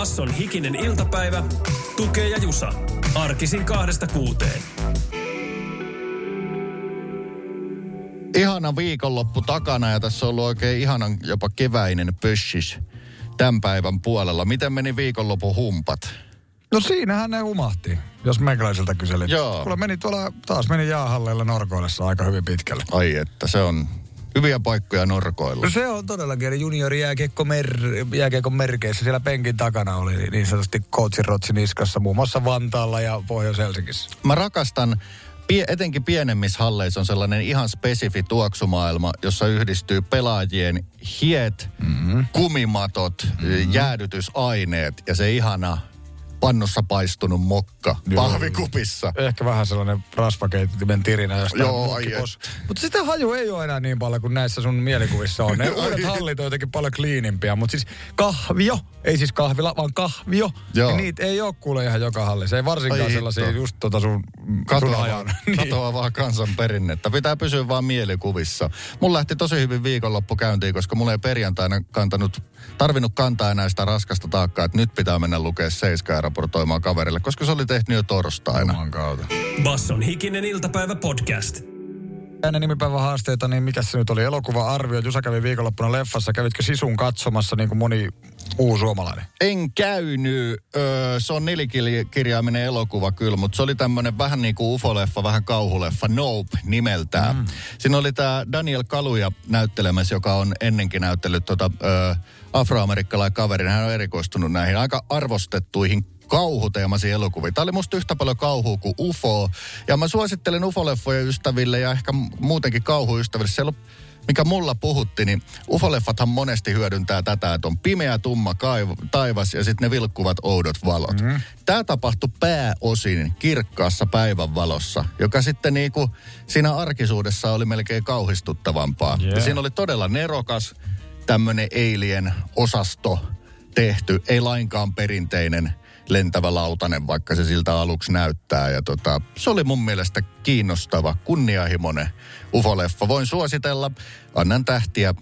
Basson hikinen iltapäivä. Tukee ja Jusa. Arkisin kahdesta kuuteen. Ihana viikonloppu takana ja tässä on ollut oikein ihanan jopa keväinen pössis tämän päivän puolella. Miten meni viikonlopun humpat? No siinähän ne umahti, jos meikäläiseltä kyselit. Joo. Kuule meni tuolla, taas meni jäähalleilla Norkoillessa aika hyvin pitkälle. Ai että se on hyviä paikkoja norkoilla. No se on todellakin, eli juniori jääkiekko mer, jääkiekon merkeissä. Siellä penkin takana oli niin sanotusti coachin rotsi niskassa, muun muassa Vantaalla ja Pohjois-Helsingissä. Mä rakastan, pie, etenkin pienemmissä halleissa on sellainen ihan spesifi tuoksumaailma, jossa yhdistyy pelaajien hiet, mm-hmm. kumimatot, mm-hmm. jäädytysaineet ja se ihana pannussa paistunut mokka Joo. pahvikupissa. Ehkä vähän sellainen rasvakeittimen tirinä jostain Joo, ai. Mutta sitä haju ei ole enää niin paljon kuin näissä sun mielikuvissa on. Ne uudet hallit on jotenkin paljon kliinimpiä, mutta siis kahvio, ei siis kahvila, vaan kahvio. Joo. Niin niitä ei ole kuule ihan joka hallissa. Ei varsinkaan Ai sellaisia hitto. just tota sun, sun Katoavaa, ajan. Niin. katoavaa kansan perinnettä. Pitää pysyä vaan mielikuvissa. Mulla lähti tosi hyvin viikonloppu käyntiin, koska mulla ei perjantaina kantanut, tarvinnut kantaa enää sitä raskasta taakkaa, että nyt pitää mennä lukea seiskaa raportoimaan kaverille, koska se oli tehty jo torstaina. Jumalan kautta. Basson hikinen iltapäivä podcast. Ennen nimipäivän haasteita, niin mikä se nyt oli? Elokuva-arvio. Jusa kävi viikonloppuna leffassa. Kävitkö Sisun katsomassa niin kuin moni muu suomalainen? En käynyt, öö, se on nelikirjaiminen elokuva kyllä, mutta se oli tämmöinen vähän niin kuin ufoleffa, vähän kauhuleffa, Nope nimeltään. Mm. Siinä oli tämä Daniel Kaluja näyttelemässä, joka on ennenkin näytellyt tota, öö, afroamerikkalainen kaveri. Hän on erikoistunut näihin aika arvostettuihin kauhuteemaisiin elokuviin. Tämä oli musta yhtä paljon kauhua kuin UFO. Ja mä suosittelen UFO-leffoja ystäville ja ehkä muutenkin kauhuystäville. Siellä on mikä mulla puhutti, niin ufoleffathan monesti hyödyntää tätä, että on pimeä, tumma kaiv- taivas ja sitten ne vilkkuvat oudot valot. Mm. Tämä tapahtui pääosin kirkkaassa päivänvalossa, joka sitten niinku siinä arkisuudessa oli melkein kauhistuttavampaa. Yeah. Ja siinä oli todella nerokas tämmöinen alien osasto tehty, ei lainkaan perinteinen lentävä lautanen, vaikka se siltä aluksi näyttää. Ja tota, se oli mun mielestä kiinnostava, kunnianhimoinen ufoleffa. Voin suositella, annan tähtiä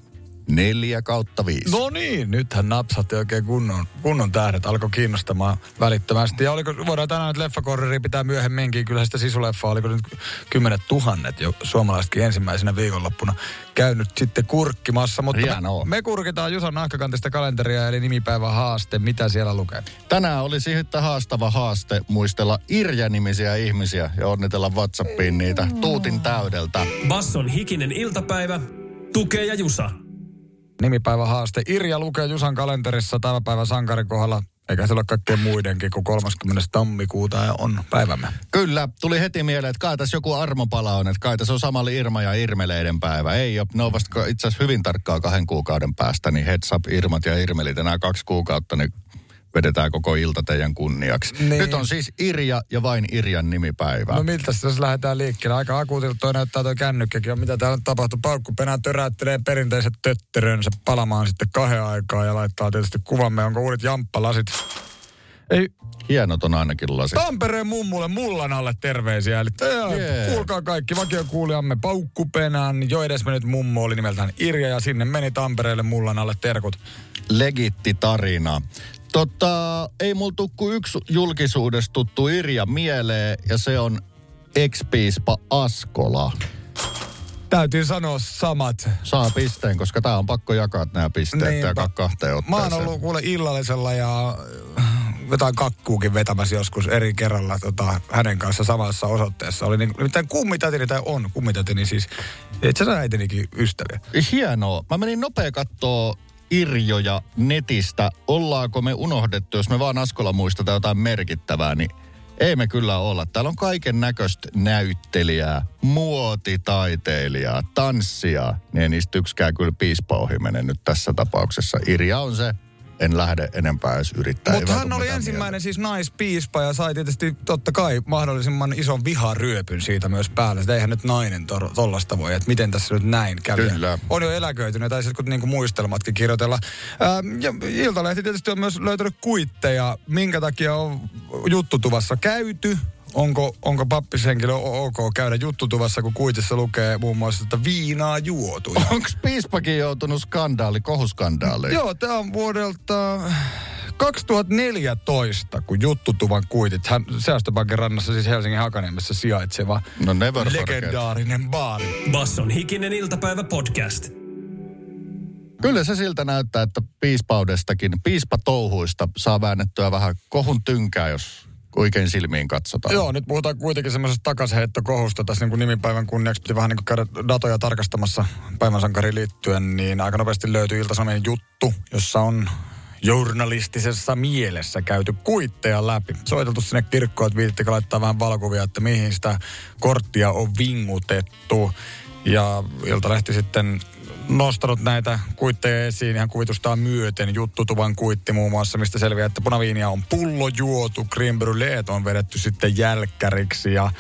neljä kautta viisi. No niin, nythän napsatti oikein kunnon, kunnon tähdet. Alkoi kiinnostamaan välittömästi. Ja oliko, voidaan tänään nyt leffakorreri pitää myöhemminkin. Kyllä sitä sisuleffa oliko nyt kymmenet tuhannet jo suomalaisetkin ensimmäisenä viikonloppuna käynyt sitten kurkkimassa. Mutta Hienoa. me, me, kurkitaan Jusan nahkakantista kalenteria eli nimipäivä haaste. Mitä siellä lukee? Tänään olisi yhtä haastava haaste muistella Irja-nimisiä ihmisiä ja onnitella WhatsAppiin niitä tuutin täydeltä. Basson hikinen iltapäivä. Tukee ja Jusa. Nimipäivä haaste. Irja lukee Jusan kalenterissa tämän päivän sankarin kohdalla. Eikä se ole kaikkien muidenkin, kun 30. tammikuuta on päivämme. Kyllä, tuli heti mieleen, että kai tässä joku armopala on, että kai tässä on samalla Irma ja Irmeleiden päivä. Ei ole, ne on vasta itse asiassa hyvin tarkkaa kahden kuukauden päästä, niin heads up Irmat ja Irmelit enää kaksi kuukautta, niin vedetään koko ilta teidän kunniaksi. Niin. Nyt on siis Irja ja vain Irjan nimipäivä. No miltä jos lähdetään liikkeelle? Aika akuutilta toi näyttää toi kännykkäkin. on. Mitä täällä nyt tapahtuu? Paukkupenä töräyttelee perinteiset tötterönsä palamaan sitten kahden aikaa ja laittaa tietysti kuvamme, onko uudet jamppalasit. Ei, Hienot on ainakin lasit. Tampereen mummulle mullan alle terveisiä. Eli Jee. yeah. kuulkaa kaikki vakiokuulijamme Paukkupenään. Jo edesmennyt mummo oli nimeltään Irja ja sinne meni Tampereelle mullan alle terkut. Legitti tarina. Tota, ei mulla tuu kuin yksi julkisuudessa tuttu Irja mieleen, ja se on ex-piispa Askola. Täytyy sanoa samat. Saa pisteen, koska tää on pakko jakaa nämä pisteet ja Niinpä. jakaa kahteen Mä otteeseen. oon ollut kuule illallisella ja äh, jotain kakkuukin vetämässä joskus eri kerralla tota, hänen kanssa samassa osoitteessa. Oli niin, nimittäin kummitätini, tai on kummitätini siis, itse asiassa äitinikin ystäviä. Hienoa. Mä menin nopea kattoo Irjoja netistä. Ollaanko me unohdettu, jos me vaan Askola muistetaan jotain merkittävää, niin ei me kyllä olla. Täällä on kaiken näköistä näyttelijää, muotitaiteilijaa, tanssia. Niin ei niistä yksikään kyllä piispa ohi mene nyt tässä tapauksessa. Irja on se en lähde enempää edes yrittää. Mutta hän oli ensimmäinen siis naispiispa ja sai tietysti totta kai mahdollisimman ison viharyöpyn siitä myös päälle. Että eihän nyt nainen tor- tollasta voi, että miten tässä nyt näin kävi. Kyllä. On jo eläköitynyt, tai sitten niinku muistelmatkin kirjoitella. Ää, ja Iltalehti tietysti on myös löytänyt kuitteja, minkä takia on juttutuvassa käyty. Onko, onko pappishenkilö ok käydä juttutuvassa, kun kuitissa lukee muun muassa, että viinaa juotu. Onks piispakin joutunut skandaali, kohuskandaaliin? Joo, tämä on vuodelta 2014, kun juttutuvan kuitit, hän Säästöpankin rannassa, siis Helsingin Hakaniemessä sijaitseva No never forget. legendaarinen baari. Basson hikinen iltapäivä podcast. Kyllä se siltä näyttää, että piispaudestakin, piispatouhuista saa väännettyä vähän kohun tynkää, jos oikein silmiin katsotaan. Joo, nyt puhutaan kuitenkin semmoisesta takasheittokohusta. Tässä niin kuin nimipäivän kunniaksi piti vähän niin kuin käydä datoja tarkastamassa päivän sankariin liittyen, niin aika nopeasti löytyi Ilta-Sanomien juttu, jossa on journalistisessa mielessä käyty kuitteja läpi. Soiteltu sinne kirkkoon, että viittikö laittaa vähän valokuvia, että mihin sitä korttia on vingutettu. Ja Iltalehti sitten nostanut näitä kuitteja esiin ihan kuvitustaan myöten. Juttutuvan kuitti muun muassa, mistä selviää, että punaviinia on pullo juotu, creme on vedetty sitten jälkkäriksi ja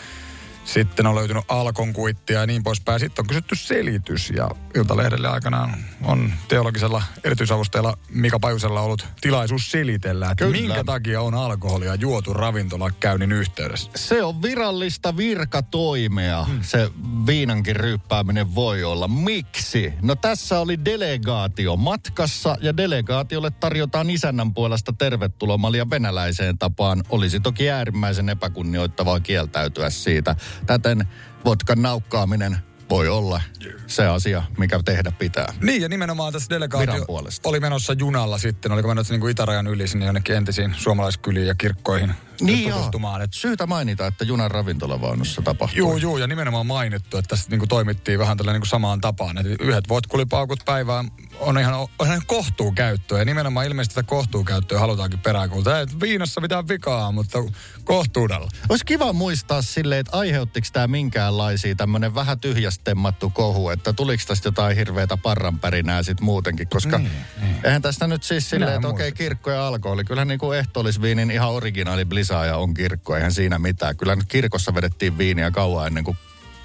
sitten on löytynyt Alkon kuittia ja niin poispäin. Sitten on kysytty selitys ja Iltalehdelle aikanaan on teologisella erityisavustajalla Mika Pajusella ollut tilaisuus selitellä, että Kyllä. minkä takia on alkoholia juotu ravintola käynnin yhteydessä. Se on virallista virkatoimea. Hmm. Se viinankin ryyppääminen voi olla. Miksi? No tässä oli delegaatio matkassa ja delegaatiolle tarjotaan isännän puolesta tervetulomalia venäläiseen tapaan. Olisi toki äärimmäisen epäkunnioittavaa kieltäytyä siitä. Täten vodkan naukkaaminen voi olla se asia, mikä tehdä pitää. Niin, ja nimenomaan tässä delegaatio oli menossa junalla sitten. Oliko menossa niin kuin itärajan yli sinne jonnekin entisiin suomalaiskyliin ja kirkkoihin Niin joo. tutustumaan. Et Syytä mainita, että junan ravintolavaunussa tapahtui. Juu, juu, ja nimenomaan mainittu, että tässä niin kuin toimittiin vähän tällä niin kuin samaan tapaan. Että yhdet votkulipaukut päivään on ihan, on ihan kohtuukäyttöä. Ja nimenomaan ilmeisesti tätä kohtuukäyttöä halutaankin peräänkuulta. Ei viinassa mitään vikaa, mutta kohtuudella. Olisi kiva muistaa silleen, että aiheuttiko tämä minkäänlaisia tämmöinen vähän tyhjästemmattu kohu, että tuliko tästä jotain hirveätä parranpärinää sitten muutenkin, koska niin, niin. eihän tästä nyt siis silleen, että okei muistan. kirkko ja alkoholi, kyllähän niin kuin ehtoollisviinin ihan originaali blisaaja on kirkko, eihän siinä mitään. Kyllä nyt kirkossa vedettiin viiniä kauan ennen kuin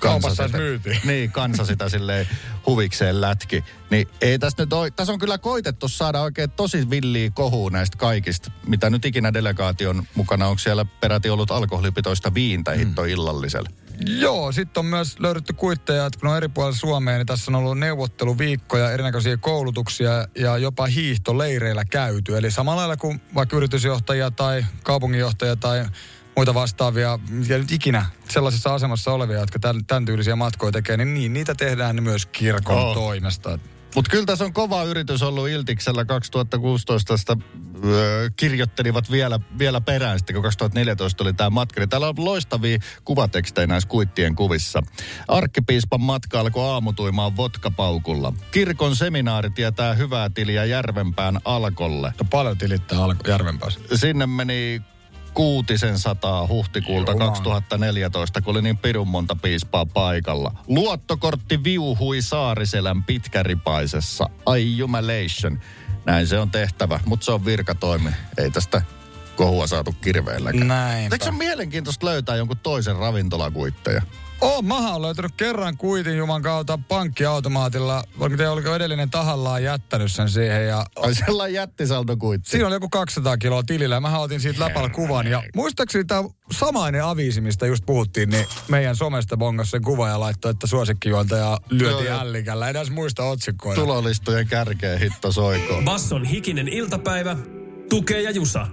Kaupassa sitä, myytiin. Niin, kansa sitä silleen huvikseen lätki. Niin ei tässä nyt ole, tässä on kyllä koitettu saada oikein tosi villiä kohua näistä kaikista, mitä nyt ikinä delegaation mukana, onko siellä peräti ollut alkoholipitoista viintä Mm. hitto illallisella. Joo, sitten on myös löydetty kuitteja, että kun on eri puolilla Suomea, niin tässä on ollut neuvotteluviikkoja, erinäköisiä koulutuksia ja jopa hiihtoleireillä käyty. Eli samalla lailla kuin vaikka yritysjohtajia tai kaupunginjohtajia tai muita vastaavia, ja nyt ikinä sellaisessa asemassa olevia, jotka tämän, tämän tyylisiä matkoja tekee, niin, niin niitä tehdään myös kirkon Oo. toimesta. Mutta kyllä tässä on kova yritys ollut Iltiksellä 2016. Sitä, öö, kirjoittelivat vielä, vielä perään sitten, kun 2014 oli tämä matka. Niin täällä on loistavia kuvatekstejä näissä kuittien kuvissa. Arkkipiispan matka alkoi aamutuimaan vodkapaukulla. Kirkon seminaari tietää hyvää tiliä Järvenpään alkolle. Ja paljon tilittää Alko- Järvenpäässä. Sinne meni kuutisen sataa huhtikuulta Jumala. 2014, kun oli niin pirun monta piispaa paikalla. Luottokortti viuhui Saariselän pitkäripaisessa. Ai jumalation. Näin se on tehtävä, mutta se on virkatoimi. Ei tästä kohua saatu kirveelläkään. Näin. Eikö se ole mielenkiintoista löytää jonkun toisen ravintolakuitteja? Oh, maha on löytänyt kerran kuitin Juman kautta pankkiautomaatilla. Oliko te- oliko edellinen tahallaan jättänyt sen siihen ja Ai sellainen jättisaldokuitti. Siinä oli joku 200 kiloa tilillä ja mä otin siitä läpällä kuvan. Ja muistaakseni tämä samainen aviisi, mistä just puhuttiin, niin meidän somesta bongas sen kuva ja laittoi, että suosikkijuontaja lyötiin joo. ällikällä. En edes muista otsikkoja. Tulolistojen kärkeen hitto soikoon. Basson hikinen iltapäivä. Tukee ja Jusa.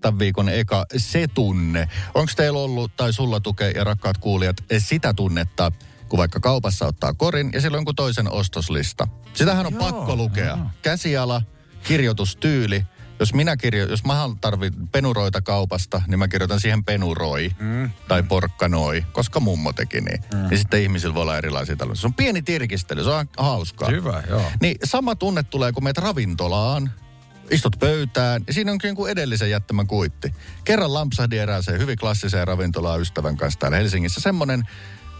Tämän viikon eka se tunne. Onko teillä ollut, tai sulla tukee ja rakkaat kuulijat, sitä tunnetta, kun vaikka kaupassa ottaa korin ja silloin kun toisen ostoslista. Sitähän on Joo, pakko lukea. Käsiala, kirjoitustyyli. Jos minä kirjo, jos mä tarvin penuroita kaupasta, niin mä kirjoitan siihen penuroi mm. tai porkkanoi, koska mummo teki niin. Mm. Niin sitten ihmisillä voi olla erilaisia tällaisia. Se on pieni tirkistely, se on hauskaa. Hyvä, joo. Niin sama tunne tulee, kun meet ravintolaan, istut pöytään ja siinä onkin kuin edellisen jättämä kuitti. Kerran lampsahdin erääseen hyvin klassiseen ravintolaan ystävän kanssa täällä Helsingissä. Semmoinen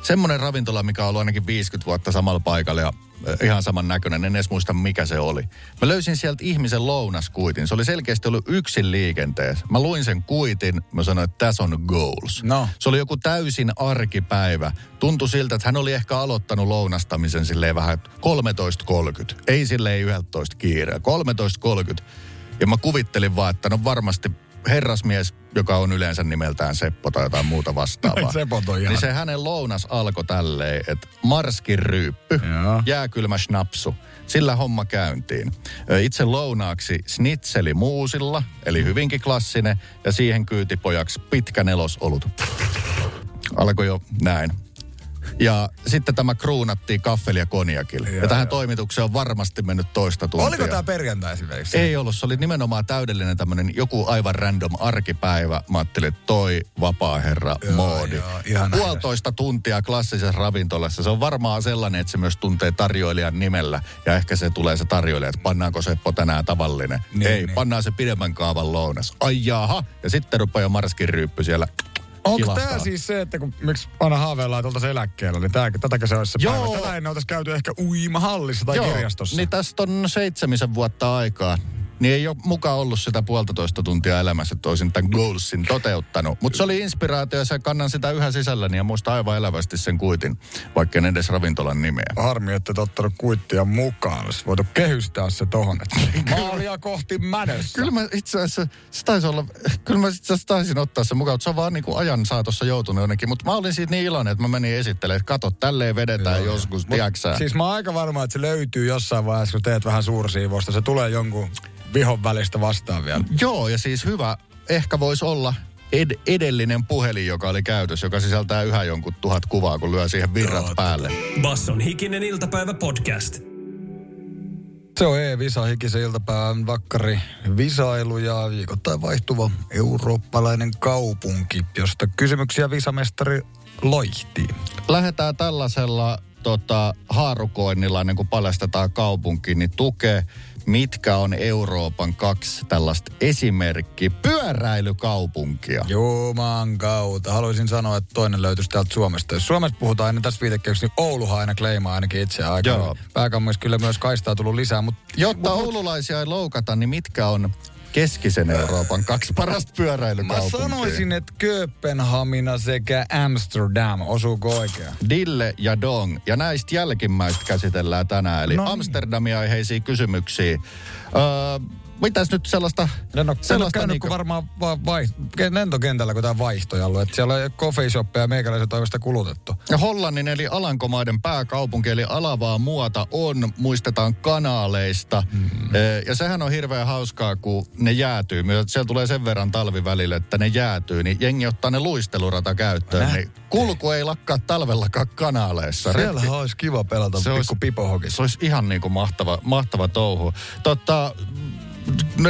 semmoinen ravintola, mikä on ollut ainakin 50 vuotta samalla paikalla ja ihan saman näköinen, en edes muista mikä se oli. Mä löysin sieltä ihmisen lounaskuitin. Se oli selkeästi ollut yksin liikenteessä. Mä luin sen kuitin, mä sanoin, että tässä on goals. No. Se oli joku täysin arkipäivä. Tuntui siltä, että hän oli ehkä aloittanut lounastamisen silleen vähän 13.30. Ei silleen 11 kiireä, 13.30. Ja mä kuvittelin vaan, että no varmasti herrasmies, joka on yleensä nimeltään Seppo tai jotain muuta vastaavaa. Sepot on ihan- niin se hänen lounas alkoi tälleen, että marskin ryyppy, Joo. jääkylmä schnapsu. Sillä homma käyntiin. Itse lounaaksi snitseli muusilla, eli hyvinkin klassinen, ja siihen kyytipojaksi pitkä nelosolut. Alkoi jo näin. Ja sitten tämä kruunattiin kaffeli ja konjakilla. Ja, Joo, tähän joo. toimitukseen on varmasti mennyt toista tuntia. Oliko tämä perjantai esimerkiksi? Ei ollut, se oli nimenomaan täydellinen tämmöinen joku aivan random arkipäivä. Mä ajattelin, että toi vapaa herra Joo, moodi. joo, Puolitoista tuntia klassisessa ravintolassa. Se on varmaan sellainen, että se myös tuntee tarjoilijan nimellä. Ja ehkä se tulee se tarjoilija, että pannaanko Seppo tänään tavallinen. Niin, Ei, niin. pannaan se pidemmän kaavan lounas. Ai jaha. Ja sitten rupeaa jo marskin ryyppy siellä. Onko tämä siis se, että kun, miksi aina haaveillaan, oltaisiin eläkkeellä, niin tää, tätäkö se olisi se Joo. päivä? Tätä ennen oltaisiin käyty ehkä uimahallissa tai kirjastossa. Niin tästä on seitsemisen vuotta aikaa. Niin ei ole mukaan ollut sitä puolitoista tuntia elämässä, että olisin tämän goalsin toteuttanut. Mutta se oli inspiraatio ja se kannan sitä yhä sisälläni ja muista aivan elävästi sen kuitin, vaikka en edes ravintolan nimeä. Harmi, että et ottanut kuittia mukaan. Olisi voitu kehystää se tohon, että maalia kohti mänössä. Kyllä mä itse asiassa, se taisi olla, kyllä mä itse asiassa taisin ottaa sen mukaan, mutta se on vaan niin kuin ajan saatossa joutunut jonnekin. Mutta mä olin siitä niin iloinen, että mä menin esittelemään, että kato, tälleen vedetään Joo, joskus, tiedäksä. Siis mä oon aika varma, että se löytyy jossain vaiheessa, kun teet vähän suursiivosta. Se tulee jonkun vihon välistä vastaan vielä. Joo, ja siis hyvä, ehkä voisi olla ed- edellinen puhelin, joka oli käytössä, joka sisältää yhä jonkun tuhat kuvaa, kun lyö siihen virrat Joo, päälle. Basson hikinen iltapäivä podcast. Se on E-Visa hikisen iltapäivän vakkari visailu ja viikoittain vaihtuva eurooppalainen kaupunki, josta kysymyksiä visamestari loihtii. Lähdetään tällaisella tota, haarukoinnilla, ennen kuin paljastetaan kaupunki, niin tukee, mitkä on Euroopan kaksi tällaista esimerkki pyöräilykaupunkia. Juman kautta. Haluaisin sanoa, että toinen löytyisi täältä Suomesta. Jos Suomesta puhutaan aina tässä viitekkeeksi, niin Ouluhan aina kleimaa ainakin itse aikaa. Pääkaupungissa kyllä myös kaistaa tullut lisää, mutta Jotta oululaisia ei loukata, niin mitkä on keskisen Euroopan kaksi parasta Mä pyöräilykaupunkia? sanoisin, että Kööpenhamina sekä Amsterdam. Osuuko oikein? Dille ja Dong. Ja näistä jälkimmäistä käsitellään tänään. Eli No niin. Amsterdamia aiheisia kysymyksiä. Öö, mitäs nyt sellaista... Ole, en ole käynyt niinku- kuin varmaan va- vai, lentokentällä, kun tämä vaihtoja ollut. Että siellä on coffee shoppeja meikäläisen toimesta kulutettu. Ja Hollannin eli Alankomaiden pääkaupunki eli alavaa muota on, muistetaan kanaaleista. Mm. Ja sehän on hirveän hauskaa, kun ne jäätyy. Myös Siellä tulee sen verran talvi välille, että ne jäätyy, niin jengi ottaa ne luistelurata käyttöön. Niin kulku ei lakkaa talvellakaan kanaaleissa. Siellä olisi kiva pelata Se olisi- pikku pipohokis. Se olisi ihan niin kuin mahtava, mahtava touhu. Totta,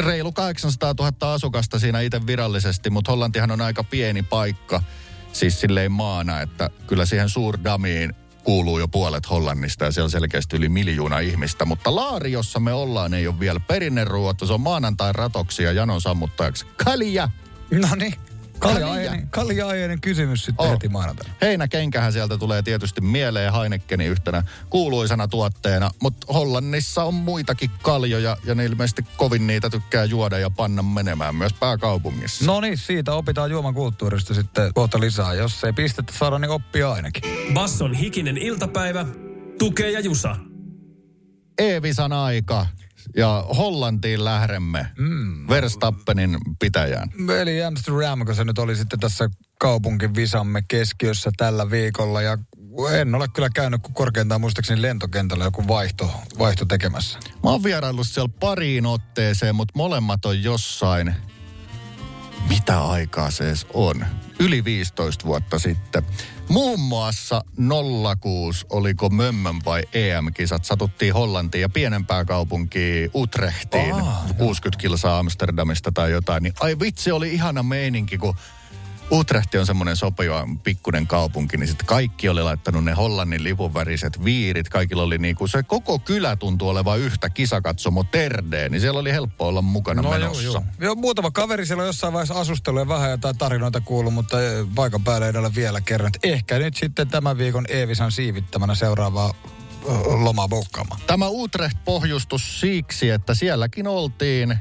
reilu 800 000 asukasta siinä itse virallisesti, mutta Hollantihan on aika pieni paikka, siis silleen maana, että kyllä siihen Suurdamiin kuuluu jo puolet Hollannista ja siellä on selkeästi yli miljoona ihmistä. Mutta laari, jossa me ollaan, ei ole vielä perinneruotta. Se on maanantai ratoksi ja janon sammuttajaksi. Kalja! No niin. Kalja-aiheinen, kalja-aiheinen kysymys sitten Oh. heti maanantaina. Heinäkenkähän sieltä tulee tietysti mieleen Heinekeni yhtenä kuuluisana tuotteena, mutta Hollannissa on muitakin kaljoja ja ne ilmeisesti kovin niitä tykkää juoda ja panna menemään myös pääkaupungissa. No niin, siitä opitaan juoman kulttuurista sitten kohta lisää. Jos ei pistettä saada, niin oppia ainakin. Basson hikinen iltapäivä. Tukee ja Jusa. E-visan aika ja Hollantiin lähdemme mm. Verstappenin pitäjään. Eli Amsterdam, kun se nyt oli sitten tässä kaupunkivisamme keskiössä tällä viikolla. Ja en ole kyllä käynyt kuin korkeintaan muistaakseni lentokentällä joku vaihto, vaihto tekemässä. Mä oon vieraillut siellä pariin otteeseen, mutta molemmat on jossain, mitä aikaa se edes on, yli 15 vuotta sitten. Muun muassa 06, oliko Mömmön vai EM-kisat, satuttiin Hollantiin ja pienempää kaupunkiin Utrechtiin, Aa, 60 kilsaa Amsterdamista tai jotain. Niin ai vitsi, oli ihana meininki, kun Utrehti on semmoinen sopiva pikkunen kaupunki, niin sitten kaikki oli laittanut ne Hollannin lipun väriset viirit. Kaikilla oli niinku, se koko kylä tuntui olevan yhtä kisakatsomo terdeen, niin siellä oli helppo olla mukana No joo, menossa. joo. joo, muutama kaveri siellä on jossain vaiheessa asustellut ja vähän jotain tarinoita kuullut, mutta eh, paikan päällä ei ole vielä kerran. Ehkä nyt sitten tämän viikon Eevisan siivittämänä seuraavaa ö, lomaa bukkaamaan. Tämä Utrecht pohjustus siksi, että sielläkin oltiin.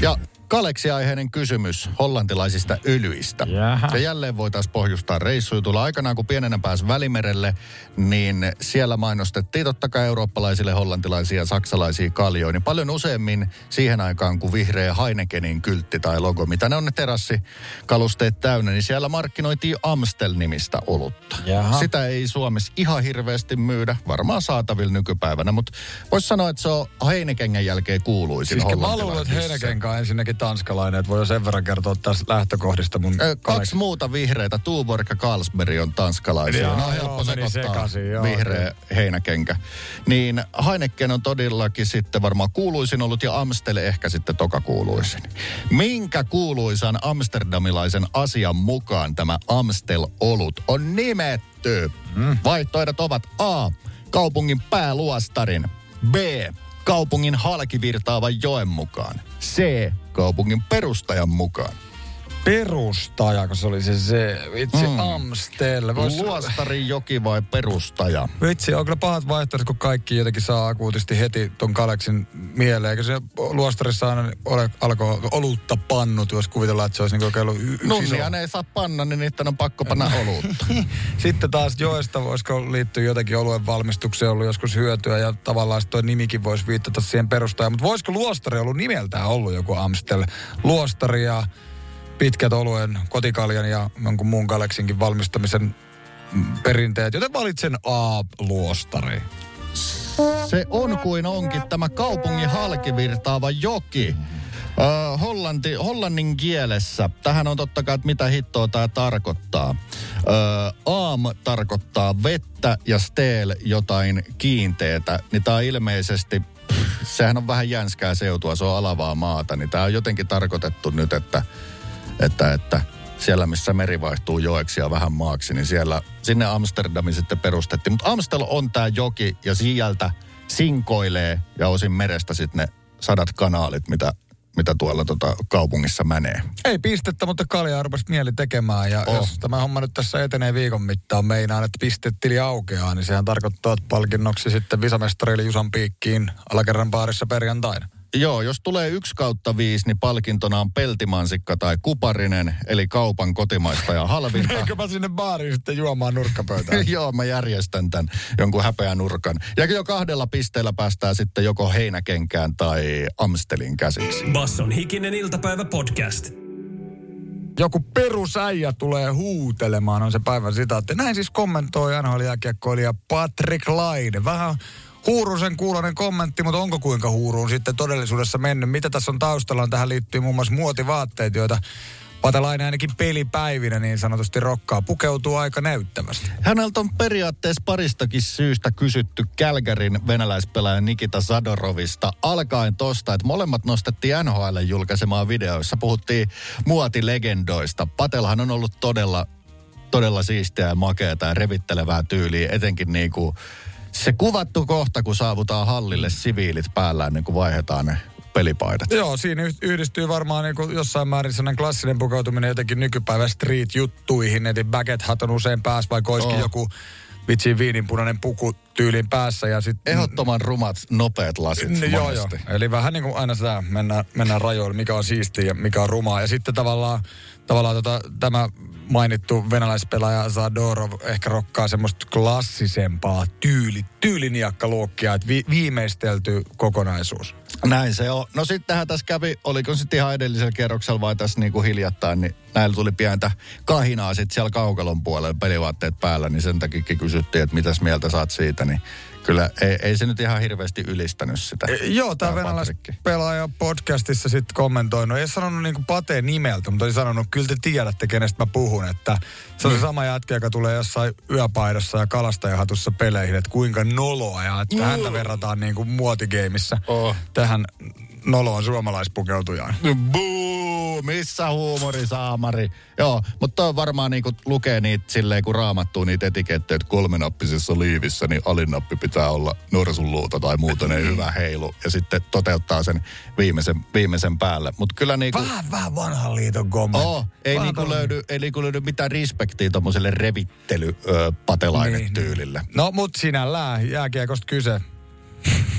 Ja Kaleksi-aiheinen kysymys hollantilaisista öljyistä. Jaha. Ja jälleen voitaisiin pohjustaa reissuja. Tulla aikanaan, kun pienenä pääsi Välimerelle, niin siellä mainostettiin totta kai eurooppalaisille hollantilaisia ja saksalaisia kaljoja. Niin paljon useammin siihen aikaan, kuin vihreä Heinekenin kyltti tai logo, mitä ne on ne terassikalusteet täynnä, niin siellä markkinoitiin Amstel-nimistä olutta. Jaha. Sitä ei Suomessa ihan hirveästi myydä, varmaan saatavilla nykypäivänä, mutta voisi sanoa, että se on Heinekengen jälkeen kuuluisin Siis mä luulen, että hollantilaisissa. Heineken ensinnäkin tanskalainen, että voi jo sen verran kertoa tästä lähtökohdista mun Ö, Kaksi Kaleksi- muuta vihreitä, Tuborg ja Carlsberg on tanskalaisia. Joo, no joo, helppo sekoittaa sekaisin, joo, vihreä heinäkenkä. Niin Heineken on todellakin sitten varmaan kuuluisin ollut ja Amstel ehkä sitten toka kuuluisin. Minkä kuuluisan amsterdamilaisen asian mukaan tämä Amstel-olut on nimetty? Mm. Vaihtoehdot ovat A. Kaupungin pääluostarin. B. Kaupungin halkivirtaavan joen mukaan. C. Kaupungin perustajan mukaan. Perustaja, kun se oli se se. Vitsi, Mm. Amstel. Vois, Luostari, joki vai perustaja? Vitsi, on kyllä pahat vaihtoehdot, kun kaikki jotenkin saa akuutisti heti ton Kaleksin mieleen. Eikö se luostarissa aina ole, alkoi olutta pannut, jos kuvitellaan, että se olisi niin kokeillut y- yksi Nunnia iso. ne ei saa panna, niin niitä on pakko panna olutta. Sitten taas joesta voisiko liittyä jotenkin oluen valmistukseen ollut joskus hyötyä ja tavallaan toi nimikin voisi viittata siihen perustajaan. Mutta voisiko luostari ollut nimeltään ollut joku Amstel? Luostari ja pitkät oluen, kotikaljan ja jonkun muun Kaleksinkin valmistamisen perinteet. Joten valitsen A-luostari. Se on kuin onkin tämä kaupungin halkivirtaava joki. Ö, Hollanti, hollannin kielessä, tähän on totta kai, että mitä hittoa tämä tarkoittaa. Ö, aam tarkoittaa vettä ja steel jotain kiinteetä, niin tämä ilmeisesti, pff, sehän on vähän jänskää seutua, se on alavaa maata, niin tämä on jotenkin tarkoitettu nyt, että, että, että siellä missä meri vaihtuu joeksi ja vähän maaksi, niin siellä, sinne Amsterdamin sitten perustettiin. Mutta Amstel on tämä joki ja sieltä sinkoilee ja osin merestä sitten ne sadat kanaalit, mitä, mitä tuolla tota kaupungissa menee. Ei pistettä, mutta kaljaa rupesi mieli tekemään. Ja oh. jos tämä homma nyt tässä etenee viikon mittaan meinaan, että pistetili aukeaa, niin sehän tarkoittaa, että palkinnoksi sitten visamestarille Jusan piikkiin alakerran baarissa perjantaina. Joo, jos tulee yksi kautta viisi, niin palkintona on peltimansikka tai kuparinen, eli kaupan kotimaista ja halvinta. Eikö mä sinne baariin sitten juomaan nurkkapöytään? Joo, mä järjestän tämän jonkun häpeän nurkan. Ja jo kahdella pisteellä päästään sitten joko heinäkenkään tai Amstelin käsiksi. Basson hikinen iltapäivä podcast. Joku perusäijä tulee huutelemaan, on se päivän sitaatti. Näin siis kommentoi NHL-jääkiekkoilija Patrick Laine. Vähän huurusen kuulonen kommentti, mutta onko kuinka huuruun sitten todellisuudessa mennyt? Mitä tässä on taustalla? Tähän liittyy muun muassa muotivaatteet, joita Patelainen ainakin pelipäivinä niin sanotusti rokkaa. Pukeutuu aika näyttävästi. Häneltä on periaatteessa paristakin syystä kysytty Kälkärin venäläispelaajan Nikita Zadorovista. Alkaen tosta, että molemmat nostettiin NHL julkaisemaan videoissa. Puhuttiin muotilegendoista. Patelhan on ollut todella, todella siistiä ja makeata ja revittelevää tyyliä. Etenkin niin kuin se kuvattu kohta, kun saavutaan hallille siviilit päällä ennen kuin vaihdetaan ne pelipaidat. Joo, siinä yh- yhdistyy varmaan niin kuin jossain määrin sellainen klassinen pukeutuminen jotenkin nykypäivän street-juttuihin. Eli baguette hat on usein päässä, vaikka olisikin Oo. joku vitsi viininpunainen puku tyylin päässä. Ja sit, Ehdottoman rumat, nopeat lasit Niin, joo, joo. Eli vähän niin kuin aina sitä mennään, mennään rajoille, mikä on siistiä ja mikä on rumaa. Ja sitten tavallaan, tavallaan tota, tämä mainittu venäläispelaaja Zadorov ehkä rokkaa semmoista klassisempaa tyyli, tyyliniakkaluokkia, että vi, viimeistelty kokonaisuus. Näin se on. No sittenhän tässä kävi, oliko sitten ihan edellisellä kierroksella vai tässä niin kuin hiljattain, niin näillä tuli pientä kahinaa sitten siellä kaukalon puolella pelivaatteet päällä, niin sen takia kysyttiin, että mitäs mieltä saat siitä, niin kyllä ei, ei se nyt ihan hirveästi ylistänyt sitä. E, Joo, tämä venäläispelaaja podcastissa sitten kommentoinut. Ei sanonut niinku Pateen nimeltä, mutta oli sanonut, kyllä te tiedätte, kenestä mä puhun. Että se on se sama jätkä, joka tulee jossain yöpaidassa ja kalastajahatussa peleihin, että kuinka noloa. Ja että häntä verrataan niinku muotigeimissä Oh. tähän noloon suomalaispukeutujaan. Buu! Huu, missä huumori, saamari? Joo, mutta toi varmaan niinku lukee niitä silleen, kun raamattuu niitä etikettejä, että kolmenappisessa liivissä, niin alinnappi pitää olla norsunluuta tai muuten ei hyvä heilu. Ja sitten toteuttaa sen viimeisen, viimeisen päälle. Mutta kyllä niinku... Vähän, vähän vanhan liiton kommentti. Oo, ei niinku löydy, ei niinku löydy mitään respektiä tommoselle revittely ö, patelainen-tyylille. No, mut sinällään jääkiekosta kyse.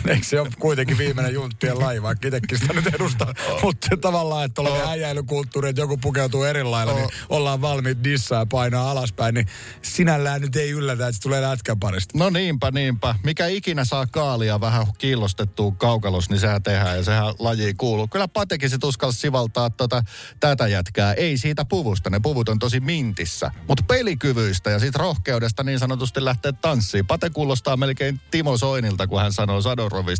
Eikö se ole kuitenkin viimeinen junttien laji, vaikka itsekin sitä nyt edustaa. Mutta se tavallaan, että tuollainen äijäilykulttuuri, että joku pukeutuu eri lailla, niin ollaan valmiit dissaa ja painaa alaspäin, niin sinällään nyt ei yllätä, että se tulee lätkän parista. No niinpä, niinpä. Mikä ikinä saa kaalia vähän kiillostettua kaukalos, niin sehän tehdään ja sehän laji kuuluu. Kyllä Patekin sit uskalsi sivaltaa tota, tätä jätkää. Ei siitä puvusta, ne puvut on tosi mintissä. Mutta pelikyvyistä ja sit rohkeudesta niin sanotusti lähtee tanssiin. Pate kuulostaa melkein Timo Soinilta, kun hän sanoo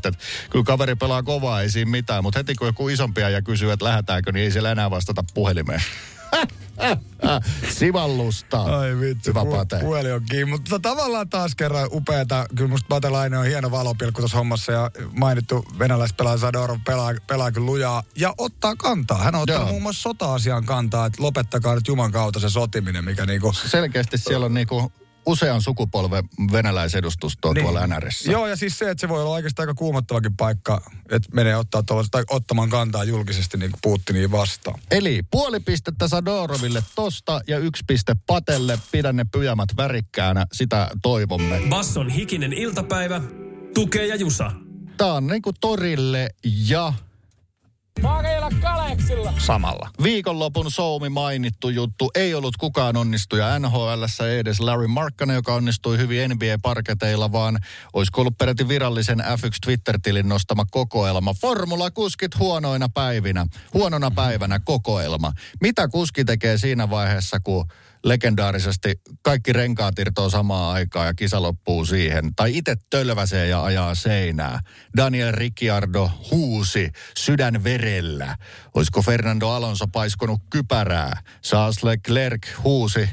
Että kyllä kaveri pelaa kovaa, ei siinä mitään. Mutta heti kun joku isompia ja kysyy, että lähdetäänkö, niin ei siellä enää vastata puhelimeen. Sivallusta. Ai vitsi, Hyvä pu- Pate. puoli on kiinni. Mutta tavallaan taas kerran upeata. Kyllä musta Patelainen on hieno valopilkku tuossa hommassa ja mainittu venäläispelaaja Sadorov pelaa, pelaa kyllä lujaa ja ottaa kantaa. Hän on ottanut Joo. muun muassa sota-asian kantaa, että lopettakaa nyt Juman kautta se sotiminen, mikä niinku... Selkeästi siellä on niinku usean sukupolven venäläisedustustoa niin. tuolla NRissä. Joo, ja siis se, että se voi olla oikeastaan aika kuumottavakin paikka, että menee ottaa tai ottamaan kantaa julkisesti niin kuin Putiniin vastaan. Eli puoli pistettä Sadoroville tosta ja yksi piste Patelle. Pidä ne pyjamat värikkäänä, sitä toivomme. Basson hikinen iltapäivä, tukee ja jusa. Tää on niinku torille ja Samalla. viikonlopun Soumi mainittu juttu. Ei ollut kukaan onnistuja NHLssä, ei edes Larry Markkanen, joka onnistui hyvin NBA-parketeilla, vaan olisiko ollut peräti virallisen F1 Twitter-tilin nostama kokoelma. Formula-kuskit huonoina päivinä, huonona päivänä kokoelma. Mitä kuski tekee siinä vaiheessa, kun legendaarisesti kaikki renkaat irtoaa samaan aikaan ja kisa loppuu siihen. Tai itse tölväsee ja ajaa seinää. Daniel Ricciardo huusi sydän verellä. Olisiko Fernando Alonso paiskonut kypärää? Charles Leclerc huusi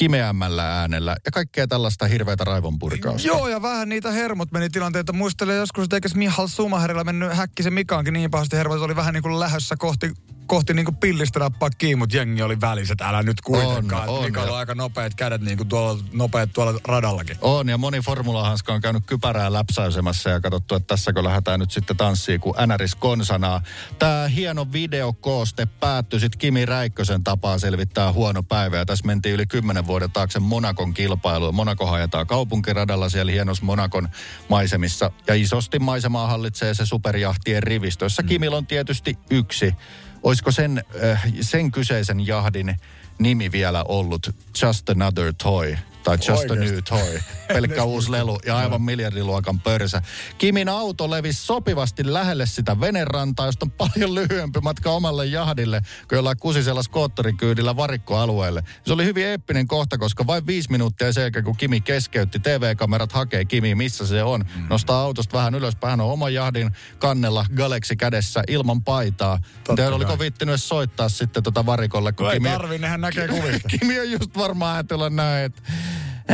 kimeämmällä äänellä ja kaikkea tällaista hirveätä raivonpurkausta. Joo, ja vähän niitä hermot meni tilanteita. Muistelen joskus, että eikös Mihal Sumaherilla mennyt häkkisen Mikaankin niin pahasti hermot, että oli vähän niin kuin lähössä kohti, kohti niin kuin pillistä nappaa kiinni, mutta jengi oli välissä, että älä nyt kuitenkaan. On, on, Mika ja- oli aika nopeat kädet niin kuin tuolla, nopeat tuolla radallakin. On, ja moni formulahanska on käynyt kypärää läpsäysemässä ja katsottu, että tässäkö lähdetään nyt sitten tanssiin, kun NRS konsanaa. Tämä hieno videokooste päättyi sitten Kimi Räikkösen tapaa selvittää huono päivä. Ja tässä mentiin yli kymmenen vuoden taakse Monakon kilpailuun. Monako haetaan kaupunkiradalla siellä hienossa Monakon maisemissa. Ja isosti maisemaa hallitsee se superjahtien rivistö, jossa Kimillä on tietysti yksi. Olisiko sen, äh, sen kyseisen jahdin nimi vielä ollut Just Another Toy tai Just Oikeesti? a New Toy. Pelkkä uusi lelu ja aivan miljardiluokan pörsä. Kimin auto levisi sopivasti lähelle sitä venerantaa, josta on paljon lyhyempi matka omalle jahdille, kuin jollain kusisella skoottorikyydillä varikkoalueelle. Se oli hyvin eeppinen kohta, koska vain viisi minuuttia sen jälkeen, kun Kimi keskeytti, TV-kamerat hakee Kimi, missä se on. Nostaa autosta vähän ylöspäin, hän on oman jahdin kannella Galaxy kädessä ilman paitaa. Totta oliko edes soittaa sitten tota varikolle, kun Ei Kimi... tarvi, nehän näkee kuvista. Kimi on just varmaan ajatella näin, että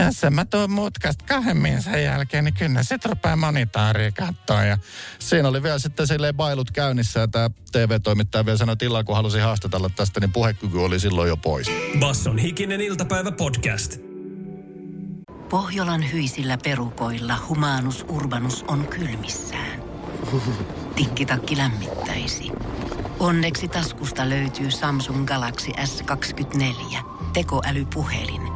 jos mä tuon mutkasta kahden sen jälkeen, niin kyllä sit rupeaa monitaaria katsoa. Ja siinä oli vielä sitten silleen bailut käynnissä ja tämä TV-toimittaja vielä sanoi, että illalla kun halusi haastatella tästä, niin puhekyky oli silloin jo pois. Basson hikinen iltapäivä podcast. Pohjolan hyisillä perukoilla humanus urbanus on kylmissään. Tikkitakki lämmittäisi. Onneksi taskusta löytyy Samsung Galaxy S24 tekoälypuhelin.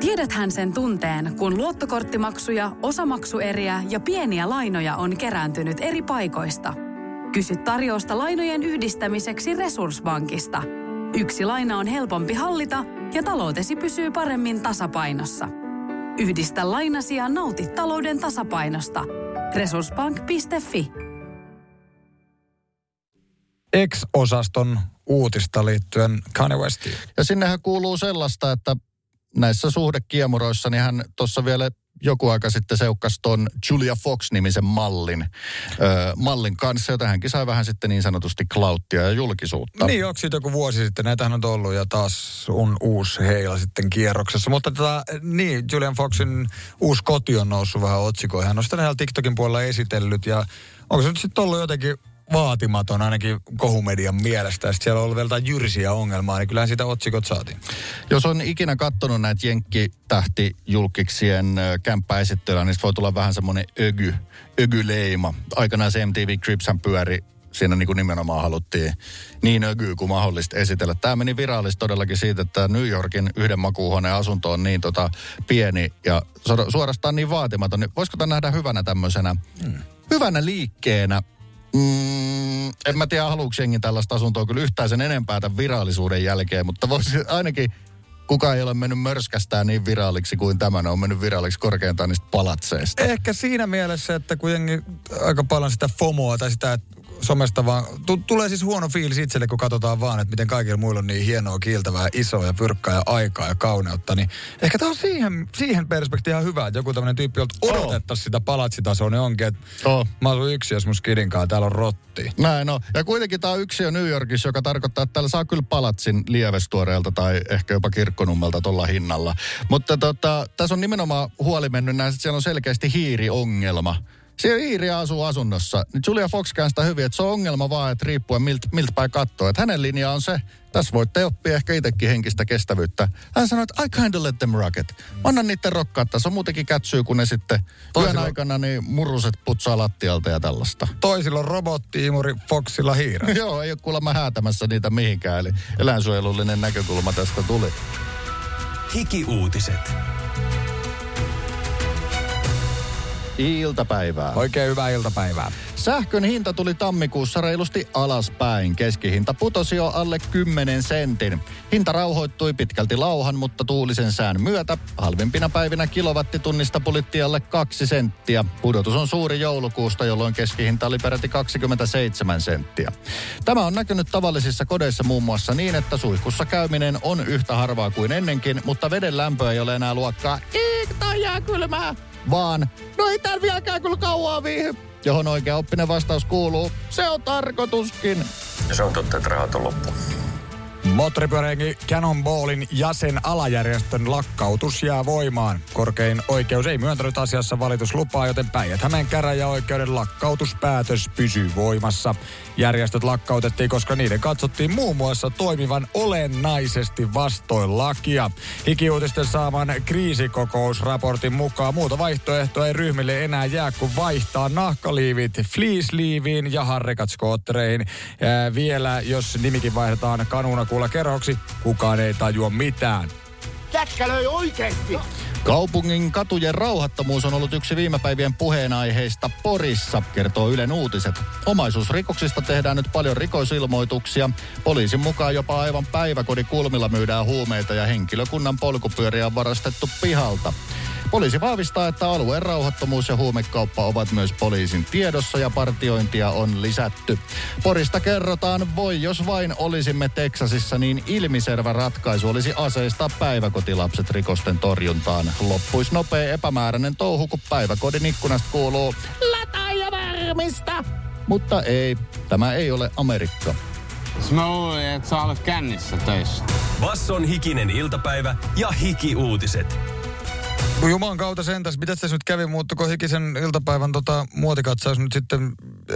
Tiedäthän sen tunteen, kun luottokorttimaksuja, osamaksueriä ja pieniä lainoja on kerääntynyt eri paikoista. Kysy tarjousta lainojen yhdistämiseksi Resurssbankista. Yksi laina on helpompi hallita ja taloutesi pysyy paremmin tasapainossa. Yhdistä lainasi ja nauti talouden tasapainosta. Resurssbank.fi Ex-osaston uutista liittyen Kanye Westiin. Ja sinnehän kuuluu sellaista, että näissä suhdekiemuroissa, niin hän tuossa vielä joku aika sitten seukkasi ton Julia Fox-nimisen mallin, ö, mallin kanssa, jota hänkin sai vähän sitten niin sanotusti klauttia ja julkisuutta. Niin, onko siitä joku vuosi sitten? Näitähän on ollut ja taas on uusi heila sitten kierroksessa. Mutta tota, niin, Julian Foxin uusi koti on noussut vähän otsikoihin. Hän on sitä TikTokin puolella esitellyt ja onko se nyt sitten ollut jotenkin vaatimaton ainakin kohumedian mielestä. Ja sitten siellä on ollut vielä jotain jyrsiä ongelmaa, niin kyllähän sitä otsikot saatiin. Jos on ikinä katsonut näitä Jenkki-tähtijulkiksien kämppäesittelyä, niin voi tulla vähän semmoinen ögy, ögyleima. Aikanaan se MTV Cripshän pyöri siinä niin kuin nimenomaan haluttiin niin ögyy kuin mahdollista esitellä. Tämä meni virallisesti todellakin siitä, että New Yorkin yhden makuuhuoneen asunto on niin tota pieni ja suora- suorastaan niin vaatimaton. Niin voisiko tämä nähdä hyvänä tämmöisenä, hmm. hyvänä liikkeenä Mm, en mä tiedä, haluuko jengi tällaista asuntoa kyllä yhtään sen enempää tämän virallisuuden jälkeen, mutta voisi ainakin kukaan ei ole mennyt mörskästään niin viralliksi kuin tämä. On mennyt viralliksi korkeintaan niistä palatseista. Ehkä siinä mielessä, että kun jengi aika paljon sitä FOMOa tai sitä, että somesta vaan, t- tulee siis huono fiilis itselle, kun katsotaan vaan, että miten kaikilla muilla on niin hienoa, kiiltävää, isoa ja pyrkkää ja aikaa ja kauneutta, niin ehkä tämä on siihen, siihen perspektiiviin ihan hyvä, että joku tämmöinen tyyppi, jolta odotettaisiin sitä palatsitasoa, niin onkin, että Oh. mä asun yksi, jos mun skidinkaan, täällä on rotti. Näin on. Ja kuitenkin tämä on yksi jo New Yorkissa, joka tarkoittaa, että täällä saa kyllä palatsin lievestuoreelta tai ehkä jopa kirkkonummelta tuolla hinnalla. Mutta tota, tässä on nimenomaan huoli mennyt näin, että siellä on selkeästi hiiriongelma. Siellä hiiri asuu asunnossa. Niin Julia Fox sitä hyvin, että se on ongelma vaan, että riippuen miltä, miltä päin katsoo. Että hänen linja on se, tässä voitte oppia ehkä itsekin henkistä kestävyyttä. Hän sanoi, että I kind of let them rock it. Anna niiden rokkaa, tässä on muutenkin kätsyy, kun ne sitten yön Toisilla- aikana niin muruset putsaa lattialta ja tällaista. Toisilla on robotti-imuri, Foxilla hiirä. Joo, ei ole kuulemma häätämässä niitä mihinkään, eli eläinsuojelullinen näkökulma tästä tuli. Hiki-uutiset. Iltapäivää. Oikein hyvää iltapäivää. Sähkön hinta tuli tammikuussa reilusti alaspäin. Keskihinta putosi jo alle 10 sentin. Hinta rauhoittui pitkälti lauhan, mutta tuulisen sään myötä halvimpina päivinä kilowattitunnista pulitti alle 2 senttiä. Pudotus on suuri joulukuusta, jolloin keskihinta oli peräti 27 senttiä. Tämä on näkynyt tavallisissa kodeissa muun muassa niin, että suihkussa käyminen on yhtä harvaa kuin ennenkin, mutta veden lämpö ei ole enää luokkaa "Iik, toi jää kylmää, vaan no ei täällä vieläkään kyllä kauaa viihy johon oikea oppinen vastaus kuuluu, se on tarkoituskin. Se on totta, että rahat on loppu. Moottoripyöräjengi Cannonballin jäsen alajärjestön lakkautus jää voimaan. Korkein oikeus ei myöntänyt asiassa valituslupaa, joten Päijät-Hämeen käräjäoikeuden lakkautuspäätös pysyy voimassa. Järjestöt lakkautettiin, koska niiden katsottiin muun muassa toimivan olennaisesti vastoin lakia. Hikiuutisten saaman kriisikokousraportin mukaan muuta vaihtoehtoa ei ryhmille enää jää kuin vaihtaa nahkaliivit fleece-liiviin ja harrikat skoottereihin. Vielä, jos nimikin vaihdetaan kanuunakuulla kerhoksi, kukaan ei tajua mitään. Kaupungin katujen rauhattomuus on ollut yksi viime päivien puheenaiheista Porissa, kertoo Ylen uutiset. Omaisuusrikoksista tehdään nyt paljon rikosilmoituksia. Poliisin mukaan jopa aivan päiväkodin kulmilla myydään huumeita ja henkilökunnan polkupyöriä on varastettu pihalta. Poliisi vahvistaa, että alueen rauhattomuus ja huumekauppa ovat myös poliisin tiedossa ja partiointia on lisätty. Porista kerrotaan, voi jos vain olisimme Teksasissa, niin ilmiselvä ratkaisu olisi aseistaa päiväkotilapset rikosten torjuntaan. Loppuisi nopea epämääräinen touhu, kun päiväkodin ikkunasta kuuluu lataa ja varmista. Mutta ei, tämä ei ole Amerikka. Mä luulin, että sä olet kännissä töissä. Basson hikinen iltapäivä ja hiki-uutiset. Juman kautta sentäs. Mitä tässä nyt kävi? Muuttuko hikisen iltapäivän tota, muotikatsaus nyt sitten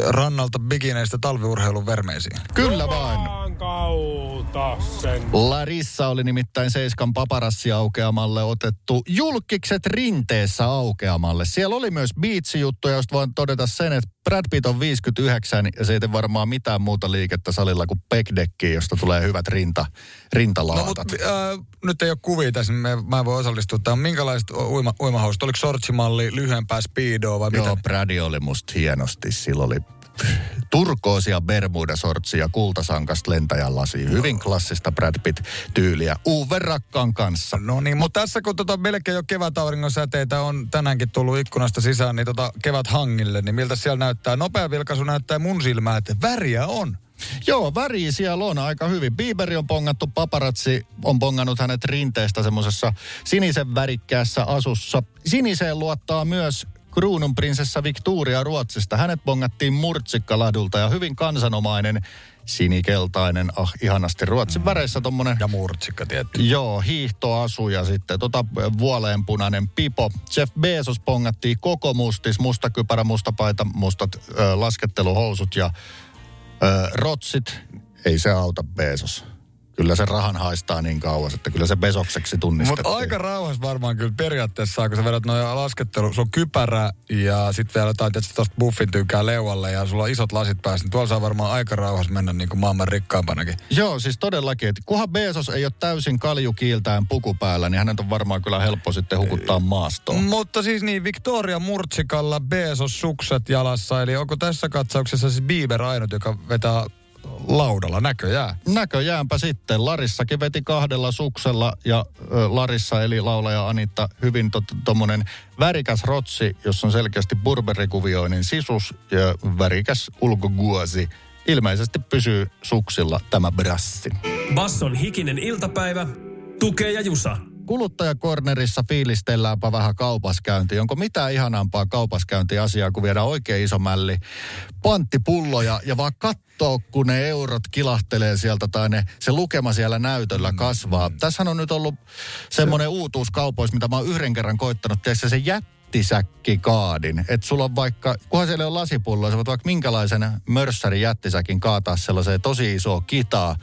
rannalta bikineistä talviurheilun vermeisiin? Kyllä vain. Kautta sen. Larissa oli nimittäin Seiskan paparassi aukeamalle otettu julkikset rinteessä aukeamalle. Siellä oli myös biitsijuttuja, josta voin todeta sen, että Brad Pitt on 59 ja se ei tee varmaan mitään muuta liikettä salilla kuin pekdekki, josta tulee hyvät rinta, rintalaatat. No, mutta äh, nyt ei ole kuvia tässä, niin mä en voi osallistua. Tämä on minkälaiset uima, uimahousut? Oliko shortsimalli, lyhyempää speedoa vai Joo, mitä? Brady oli musta hienosti. Sillä oli turkoosia bermudasortsia, kultasankasta lentäjän lasi. Hyvin klassista Brad Pitt-tyyliä. Uwe Rakkaan kanssa. No niin, mutta tässä kun tota melkein jo kevätauringon säteitä on tänäänkin tullut ikkunasta sisään, niin tota kevät hangille, niin miltä siellä näyttää? Nopea vilkaisu näyttää mun silmään, että väriä on. Joo, väri siellä on aika hyvin. Bieberi on pongattu, paparazzi on pongannut hänet rinteestä semmoisessa sinisen värikkäässä asussa. Siniseen luottaa myös kruununprinsessa Victoria Ruotsista. Hänet pongattiin Murtsikkaladulta ja hyvin kansanomainen sinikeltainen, ah ihanasti Ruotsin väreissä tommonen. Ja murtsikka tietty. Joo, hiihtoasu ja sitten tota vuoleenpunainen pipo. Jeff Bezos pongattiin koko mustis, musta kypärä, musta paita, mustat ö, lasketteluhousut ja ö, rotsit. Ei se auta Bezos. Kyllä se rahan haistaa niin kauas, että kyllä se Bezokseksi tunnistettiin. Mutta aika rauhassa varmaan kyllä periaatteessa, kun sä vedät noin laskettelu, sulla on kypärä ja sitten vielä jotain, että tuosta buffin tyykää leualle ja sulla on isot lasit päässä, niin tuolla saa varmaan aika rauhassa mennä niin kuin maailman rikkaampanakin. Joo, siis todellakin. Että kunhan Bezos ei ole täysin kaljukiiltään puku päällä, niin hänet on varmaan kyllä helppo sitten hukuttaa maastoon. Mutta siis niin, Victoria Murtsikalla Bezos sukset jalassa, eli onko tässä katsauksessa siis Bieber ainut, joka vetää laudalla näköjään? Näköjäänpä sitten. Larissakin veti kahdella suksella ja ö, Larissa eli laulaja Anitta hyvin tuommoinen värikäs rotsi, jossa on selkeästi burberikuvioinen sisus ja värikäs ulkoguosi. Ilmeisesti pysyy suksilla tämä brassi. Basson hikinen iltapäivä. Tukee ja Jusa. Kuluttajakornerissa fiilistelläänpä vähän kaupaskäyntiä. Onko mitään ihanampaa kaupaskäyntiasiaa, kun viedään oikein iso mälli panttipulloja ja vaan katsoo, kun ne eurot kilahtelee sieltä tai ne, se lukema siellä näytöllä kasvaa. Mm. Tässähän on nyt ollut semmoinen uutuus kaupoissa, mitä mä oon yhden kerran koittanut. Tiedätkö, se jättisäkkikaadin. Että sulla on vaikka, kunhan siellä on lasipulloa, sä voit vaikka minkälaisen mörssärin jättisäkin kaataa sellaiseen tosi isoa kitaa.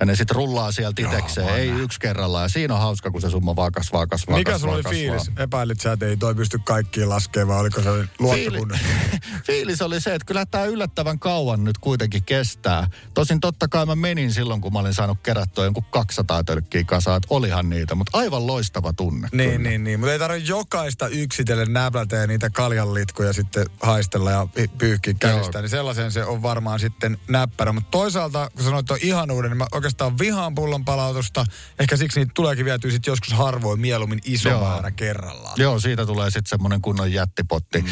Ja ne sitten rullaa sieltä itekseen, ei yksi kerrallaan. Ja siinä on hauska, kun se summa vaan kasvaa, kasvaa, Mikä kasvaa, sulla oli kasvaa. fiilis? Epäilit sä, että ei toi pysty kaikkiin laskemaan, vai oliko se luottokunnan? Fiilis oli se, että kyllä tämä yllättävän kauan nyt kuitenkin kestää. Tosin totta kai mä menin silloin, kun mä olin saanut kerättyä jonkun 200 tölkkiä kasaan, että olihan niitä, mutta aivan loistava tunne. Niin, niin, niin. Mutta ei tarvitse jokaista yksitellen näplätä ja niitä kaljanlitkuja sitten haistella ja pyyhkiä käsistä. Niin sellaisen se on varmaan sitten näppärä. Mutta toisaalta, kun sanoit tuon ihanuuden, niin mä oikeastaan vihaan pullon palautusta. Ehkä siksi niitä tuleekin vietyä sitten joskus harvoin mieluummin iso Joo. määrä kerrallaan. Joo, siitä tulee sitten semmoinen kunnon jättipotti mm,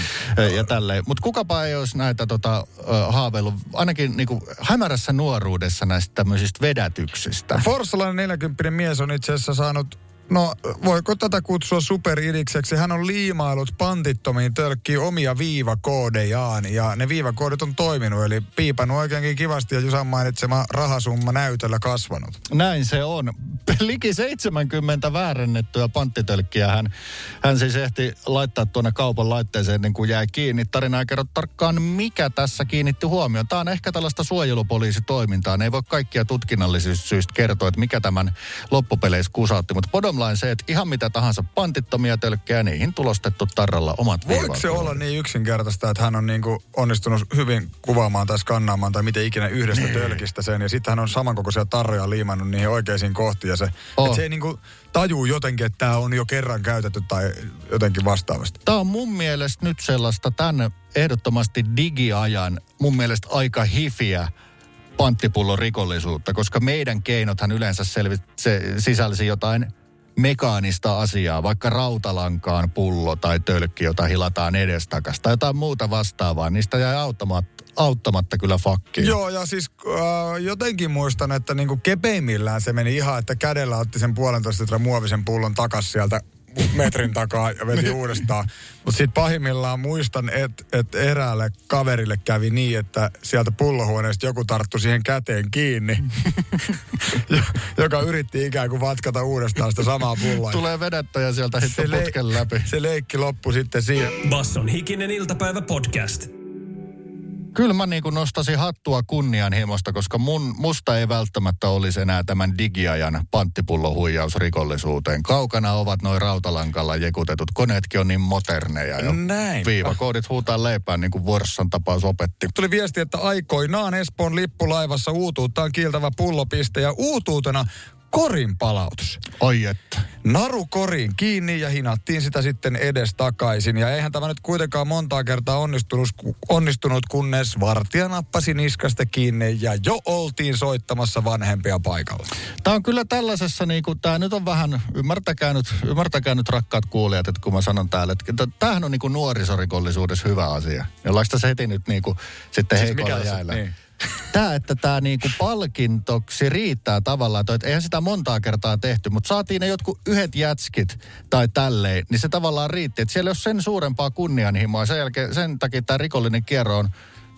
ja tälleen. Mutta kukapa ei olisi näitä tota, haaveillut, ainakin niinku hämärässä nuoruudessa näistä tämmöisistä vedätyksistä. Forssalainen 40 mies on itse asiassa saanut No, voiko tätä kutsua superidikseksi? Hän on liimailut pantittomiin tölkkiin omia viivakoodejaan ja ne viivakoodit on toiminut. Eli piipannut oikeinkin kivasti ja Jusan mainitsema rahasumma näytöllä kasvanut. Näin se on. Liki 70 väärennettyä panttitölkkiä hän, hän siis ehti laittaa tuonne kaupan laitteeseen niin kuin jäi kiinni. Tarina ei kerro tarkkaan, mikä tässä kiinnitti huomioon. Tämä on ehkä tällaista suojelupoliisitoimintaa. Ne ei voi kaikkia tutkinnallisista syistä kertoa, että mikä tämän loppupeleissä kusautti. Mutta bottom line se, että ihan mitä tahansa pantittomia tölkkejä, niihin tulostettu tarralla omat Voiko se olla niin yksinkertaista, että hän on niinku onnistunut hyvin kuvaamaan tai skannaamaan tai miten ikinä yhdestä Niin. tölkistä sen. Ja sitten hän on samankokoisia tarroja liimannut niihin oikeisiin kohtiin. Ja se, Oh. se ei niinku tajuu jotenkin, että tämä on jo kerran käytetty tai jotenkin vastaavasti. Tämä on mun mielestä nyt sellaista tänne ehdottomasti digiajan, mun mielestä aika hifiä panttipullon rikollisuutta, koska meidän keinothan yleensä selvi, se sisälsi jotain mekaanista asiaa, vaikka rautalankaan pullo tai tölkki, jota hilataan edestakas tai jotain muuta vastaavaa. Niistä jäi auttamatta, auttamatta kyllä fakkiin. Joo, ja siis äh, jotenkin muistan, että niinku kepeimmillään se meni ihan, että kädellä otti sen puolentoista litran muovisen pullon takas sieltä metrin takaa ja veti uudestaan. Mutta sitten pahimmillaan muistan, että et eräälle kaverille kävi niin, että sieltä pullohuoneesta joku tarttu siihen käteen kiinni, joka yritti ikään kuin vatkata uudestaan sitä samaa pulloa. Tulee vedettä ja sieltä sitten le- putken läpi. Se leikki loppui sitten siihen. Basson hikinen iltapäivä podcast. Kyllä mä niin nostasin hattua kunnianhimosta, koska mun, musta ei välttämättä olisi enää tämän digiajan rikollisuuteen. Kaukana ovat noin rautalankalla jekutetut. Koneetkin on niin moderneja jo. Näin. Viivakoodit huutaa leipään niin kuin Vuorssan tapaus opetti. Tuli viesti, että aikoinaan Espoon lippulaivassa uutuuttaan kiiltävä pullopiste ja uutuutena korin palautus. Oi että. Naru koriin kiinni ja hinattiin sitä sitten edes takaisin. Ja eihän tämä nyt kuitenkaan montaa kertaa onnistunut, onnistunut kunnes vartija nappasi niskasta kiinni ja jo oltiin soittamassa vanhempia paikalla. Tämä on kyllä tällaisessa, niin kuin, tämä nyt on vähän, ymmärtäkää nyt, ymmärtäkää nyt rakkaat kuulijat, että kun mä sanon täällä, että tämähän on niin kuin nuorisorikollisuudessa hyvä asia. Jollaista se heti nyt niin kuin, sitten Siis heikolla jäällä. niin. Tämä, että tämä niinku palkintoksi riittää tavallaan, että eihän sitä montaa kertaa tehty, mutta saatiin ne jotkut yhdet jätskit tai tälleen, niin se tavallaan riitti. Että siellä ei ole sen suurempaa kunnianhimoa. Sen, jälkeen, sen takia tämä rikollinen kierro on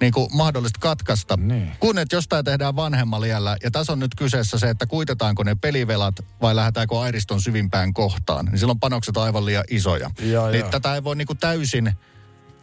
niin kuin mahdollista katkaista. Niin. Kun että jostain tehdään vanhemmalla iällä, ja tässä on nyt kyseessä se, että kuitetaanko ne pelivelat vai lähdetäänkö airiston syvimpään kohtaan. Niin silloin panokset on aivan liian isoja. Joo, niin joo. tätä ei voi niin kuin täysin,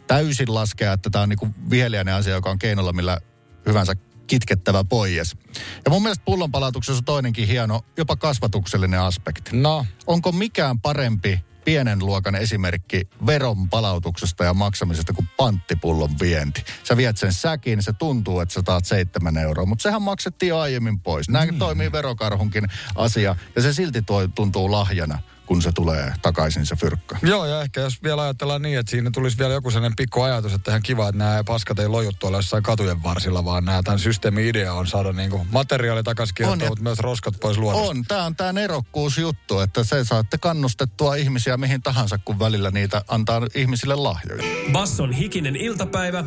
täysin laskea, että tämä on niin kuin viheliäinen asia, joka on keinolla millä hyvänsä kitkettävä pois. Ja mun mielestä pullonpalautuksessa on toinenkin hieno, jopa kasvatuksellinen aspekti. No. Onko mikään parempi pienen luokan esimerkki veron palautuksesta ja maksamisesta kuin panttipullon vienti. Sä viet sen säkin, se tuntuu, että sä taat seitsemän euroa, mutta sehän maksettiin aiemmin pois. Näin Mm. toimii verokarhunkin asia ja se silti toi, tuntuu lahjana, kun se tulee takaisin se fyrkka. Joo, ja ehkä jos vielä ajatellaan niin, että siinä tulisi vielä joku sellainen pikku ajatus, että ihan kiva, että nämä paskat ei loju tuolla jossain katujen varsilla, vaan nämä tämän systeemin idea on saada niinku materiaali takaisin On, kiertoon, mutta myös roskat pois luonnosta. On, tämä on tämä nerokkuusjuttu, että se saatte kannustettua ihmisiä mihin tahansa, kun välillä niitä antaa ihmisille lahjoja. Basson hikinen iltapäivä.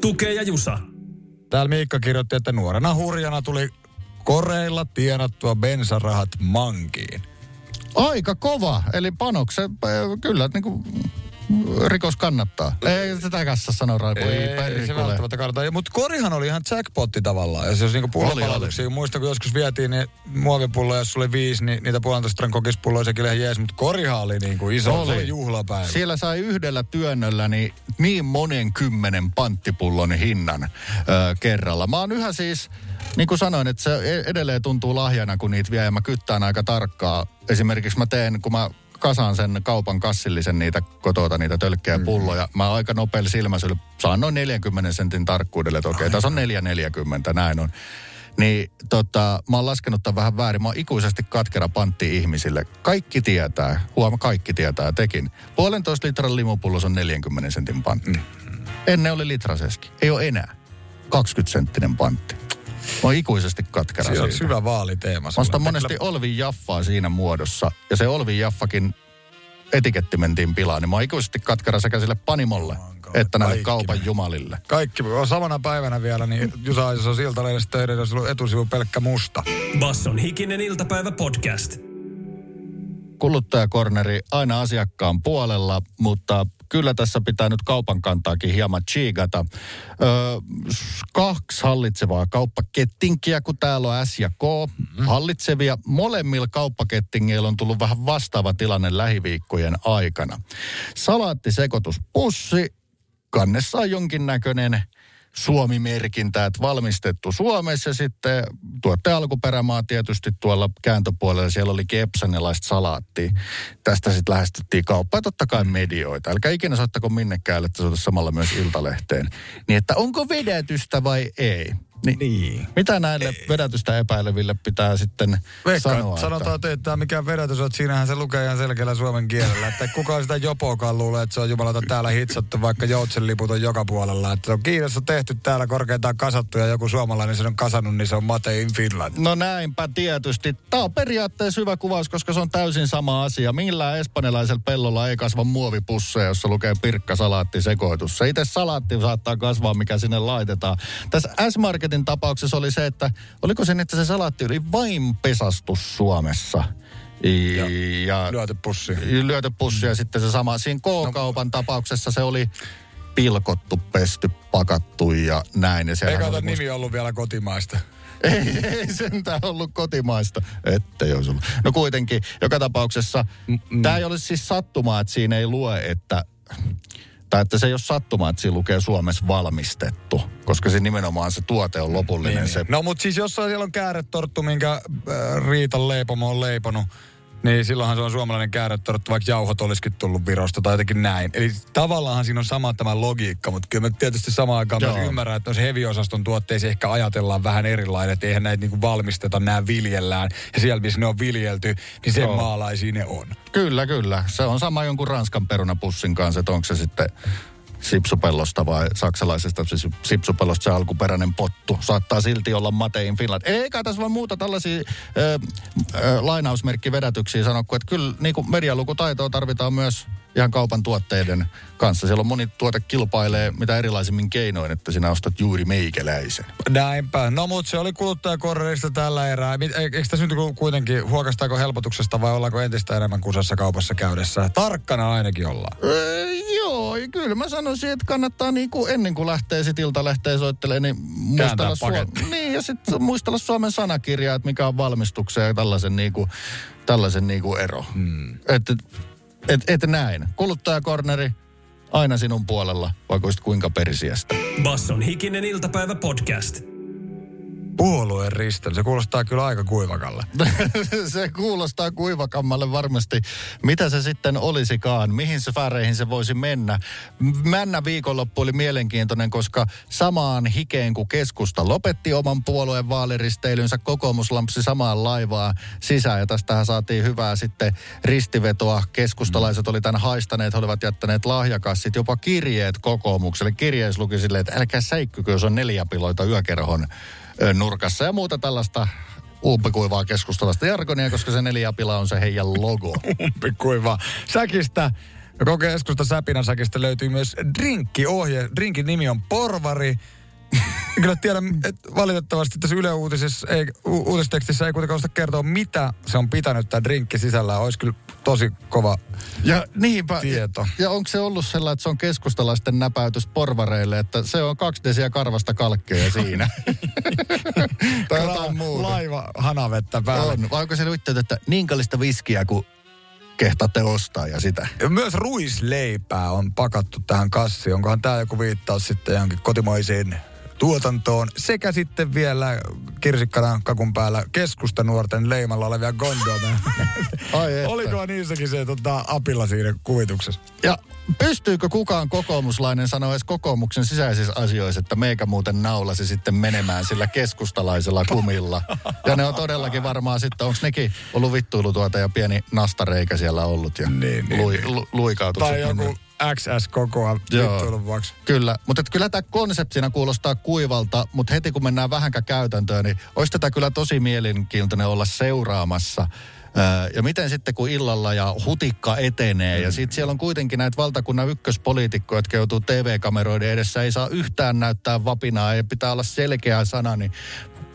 Tukee ja Jusa. Täällä Miikka kirjoitti, että nuorena hurjana tuli koreilla tienattua bensarahat mankiin. Aika kova, eli panoksen, äh, kyllä niin kuin, rikos kannattaa. Ei sitä kanssa sano Raivo, ei, Ei, se välttämättä kannata. Mutta korihan oli ihan jackpotti tavallaan. Ja se jos niinku pullonpalautuksia, muistan kun joskus vietiin niin muovipulloja, jos oli viisi, niin niitä puolentoista litran kokispulloja, sekin ihan jees. Mutta korihan oli niinku iso, oli juhlapäivä. Siellä sai yhdellä työnnöllä niin, niin monen kymmenen panttipullon hinnan ö, kerralla. Mä oon yhä siis, niin kuin sanoin, että se e- edelleen tuntuu lahjana, kun niitä vie ja mä kyttään aika tarkkaa. Esimerkiksi mä teen, kun mä kasaan sen kaupan kassillisen niitä kotota, niitä tölkkejä Mm. pulloja. Mä aika nopealla silmäisyllä saan noin 40 sentin tarkkuudelle, että okei, tässä on 4,40, näin on. Niin tota, mä oon laskenut tämän vähän väärin. Mä oon ikuisesti katkera pantti ihmisille. Kaikki tietää, huoma kaikki tietää, tekin. Puolentoista litran limupullos on 40 sentin pantti. Ennen oli litraseski. Ei ole enää. 20 senttinen pantti. Mä oon ikuisesti katkera Siinä on siitä. hyvä vaaliteema. Mä ostan monesti Olvin Jaffaa siinä muodossa. Ja se Olvin Jaffakin etiketti mentiin pilaan. Niin mä oon ikuisesti katkera sekä sille panimolle, että näille Kaikki kaupan jumalille. Kaikki, samana päivänä vielä, niin Jusa jos on Siltalehdessä töiden, jos on etusivu pelkkä musta. Basson hikinen iltapäivä podcast. kuluttajakorneri aina asiakkaan puolella, mutta kyllä tässä pitää nyt kaupan kantaakin hieman chiigata. Öö, kaksi hallitsevaa kauppakettinkiä, kun täällä on S ja K mm-hmm. hallitsevia. Molemmilla kauppakettingeillä on tullut vähän vastaava tilanne lähiviikkojen aikana. Salaattisekoituspussi, kannessa on jonkinnäköinen Suomi-merkintä, että valmistettu Suomessa sitten tuotteen alkuperämaa tietysti tuolla kääntöpuolella, siellä oli kepsanilaista salaattia. Tästä sitten lähestyttiin kauppaa totta kai medioita. Älkää ikinä soittako minnekään, että se samalla myös Iltalehteen. Niin että onko vedätystä vai ei? Niin, Niin. Mitä näille vedätystä epäileville pitää sitten Veikkaan, sanoa? että sanotaan, että tämä mikään vedätys on, että siinähän se lukee ihan selkeällä suomen kielellä. Että kukaan sitä jopokaan luulee, että se on jumalata täällä hitsattu, vaikka joutsenliput on joka puolella. Että se on Kiinassa tehty täällä korkeintaan kasattu ja joku suomalainen sen on kasannut, niin se on Mate in Finland. No näinpä tietysti. Tämä on periaatteessa hyvä kuvaus, koska se on täysin sama asia. Millään espanjalaisella pellolla ei kasva muovipusseja, jossa lukee pirkka salaatti sekoitus. Se itse salaatti saattaa kasvaa, mikä sinne laitetaan. Tässä S-Marketin tapauksessa oli se, että oliko se, niin, että se salaatti oli vain pesastus Suomessa. Ja, ja Lyöty pussi. lyöty pussi ja sitten se sama. Siinä K-kaupan tapauksessa se oli pilkottu, pesty, pakattu ja näin. Ja Eikä musta- nimi ollut vielä kotimaista. ei, ei sentään ollut kotimaista. Ettei olisi ollut. No kuitenkin, joka tapauksessa, mm, tämä ei ole siis sattumaa, että siinä ei lue, että tai että se ei ole sattumaa, että siinä lukee Suomessa valmistettu, koska se nimenomaan se tuote on lopullinen. Niin, se, No mutta siis jossain siellä on kääretorttu, minkä äh, Riitan leipomo on leiponut, niin silloinhan se on suomalainen kääretorttu, vaikka jauhot olisikin tullut Virosta tai jotenkin näin. Eli tavallaan siinä on sama tämä logiikka, mutta kyllä mä tietysti samaan aikaan myös Joo. ymmärrän, että noissa heviosaston tuotteisiin ehkä ajatellaan vähän erilainen, että eihän näitä niinku valmisteta, nämä viljellään. Ja siellä, missä ne on viljelty, niin sen Joo. maalaisia ne on. Kyllä, kyllä. Se on sama jonkun Ranskan perunapussin kanssa, että onko se sitten sipsupellosta vai saksalaisesta sipsupellosta se alkuperäinen pottu. Saattaa silti olla Mate in Finland. Eikä tässä vaan muuta tällaisia ö, ö, lainausmerkkivedätyksiä sano, kun että kyllä niin medialukutaitoa tarvitaan myös ihan kaupan tuotteiden kanssa. Siellä on moni tuote kilpailee mitä erilaisimmin keinoin, että sinä ostat juuri meikäläisen. Näinpä. No mutta se oli kuluttajakorrerista tällä erää. E- Eikö tässä nyt ku- kuitenkin, huokastaako helpotuksesta vai ollaanko entistä enemmän kusassa kaupassa käydessä? Tarkkana ainakin ollaan. Öö, joo, kyllä mä sanoisin, että kannattaa niinku ennen kuin lähtee sit iltalehteen soittelemaan, niin muistella, paketti. niin, ja sitten muistella Suomen sanakirjaa, että mikä on valmistuksen ja tällaisen, niinku, tällaisen niinku ero. Hmm. Että et, et näin. Kuluttajakorneri aina sinun puolella, vaikka kuinka persiästä. Basson hikinen iltapäivä podcast. Puolueen ristely, se kuulostaa kyllä aika kuivakalle. se kuulostaa kuivakammalle varmasti. Mitä se sitten olisikaan? Mihin sfääreihin se voisi mennä? Männä viikonloppu oli mielenkiintoinen, koska samaan hikeen kuin keskusta lopetti oman puolueen vaaliristeilynsä, kokoomus lampsi samaan laivaa sisään. Ja tästähän saatiin hyvää sitten ristivetoa. Keskustalaiset oli tämän haistaneet, he olivat jättäneet lahjakassit, jopa kirjeet kokoomukselle. Kirjeessä luki silleen, että älkää säikkykö, jos on neljä piloita yökerhon nurkassa ja muuta tällaista umpikuivaa keskustalaista jargonia, koska se neljäpila on se heidän logo. Umpikuiva. Säkistä, koko keskusta Säpinän säkistä löytyy myös drinkkiohje. Drinkin nimi on Porvari. Kyllä tiedän, että valitettavasti tässä Yle Uutisessa, ei, u- uutistekstissä ei kuitenkaan osta kertoa, mitä se on pitänyt tämä drinkki sisällä. Olisi kyllä tosi kova Ja niinpä. tieto. Ja, ja onko se ollut sellainen, että se on keskustalaisten näpäytys porvareille, että se on kaksi desiä karvasta kalkkeja siinä? tai jotain muuta. Laiva hanavettä päällä. On. Vai onko se yhteyttä, että niin kallista viskiä kuin kehtaatte ostaa ja sitä? Ja Myös ruisleipää on pakattu tähän kassiin. Onkohan tämä joku viittaus sitten johonkin kotimaiseen tuotantoon. Sekä sitten vielä kirsikkana kakun päällä keskustanuorten leimalla olevia gondomeja. Oliko niissäkin se tota, apilla siinä kuvituksessa? Ja pystyykö kukaan kokoomuslainen sanoa edes kokoomuksen sisäisissä asioissa, että meikä muuten naulasi sitten menemään sillä keskustalaisella kumilla. Ja ne on todellakin varmaan sitten, onko nekin ollut vittuilutuota ja pieni nastareikä siellä ollut ja Niin, niin, lui, niin. lu, luikautukset. Tai joku. XS kokoa vittuilun vuoksi. Kyllä, mutta kyllä tämä konseptina kuulostaa kuivalta, mutta heti kun mennään vähänkään käytäntöön, niin olisi tätä kyllä tosi mielenkiintoinen olla seuraamassa. Öö, Ja miten sitten kun illalla ja hutikka etenee mm. ja sitten siellä on kuitenkin näitä valtakunnan ykköspoliitikkoja, jotka joutuu TV-kameroiden edessä, ei saa yhtään näyttää vapinaa ja pitää olla selkeä sana, niin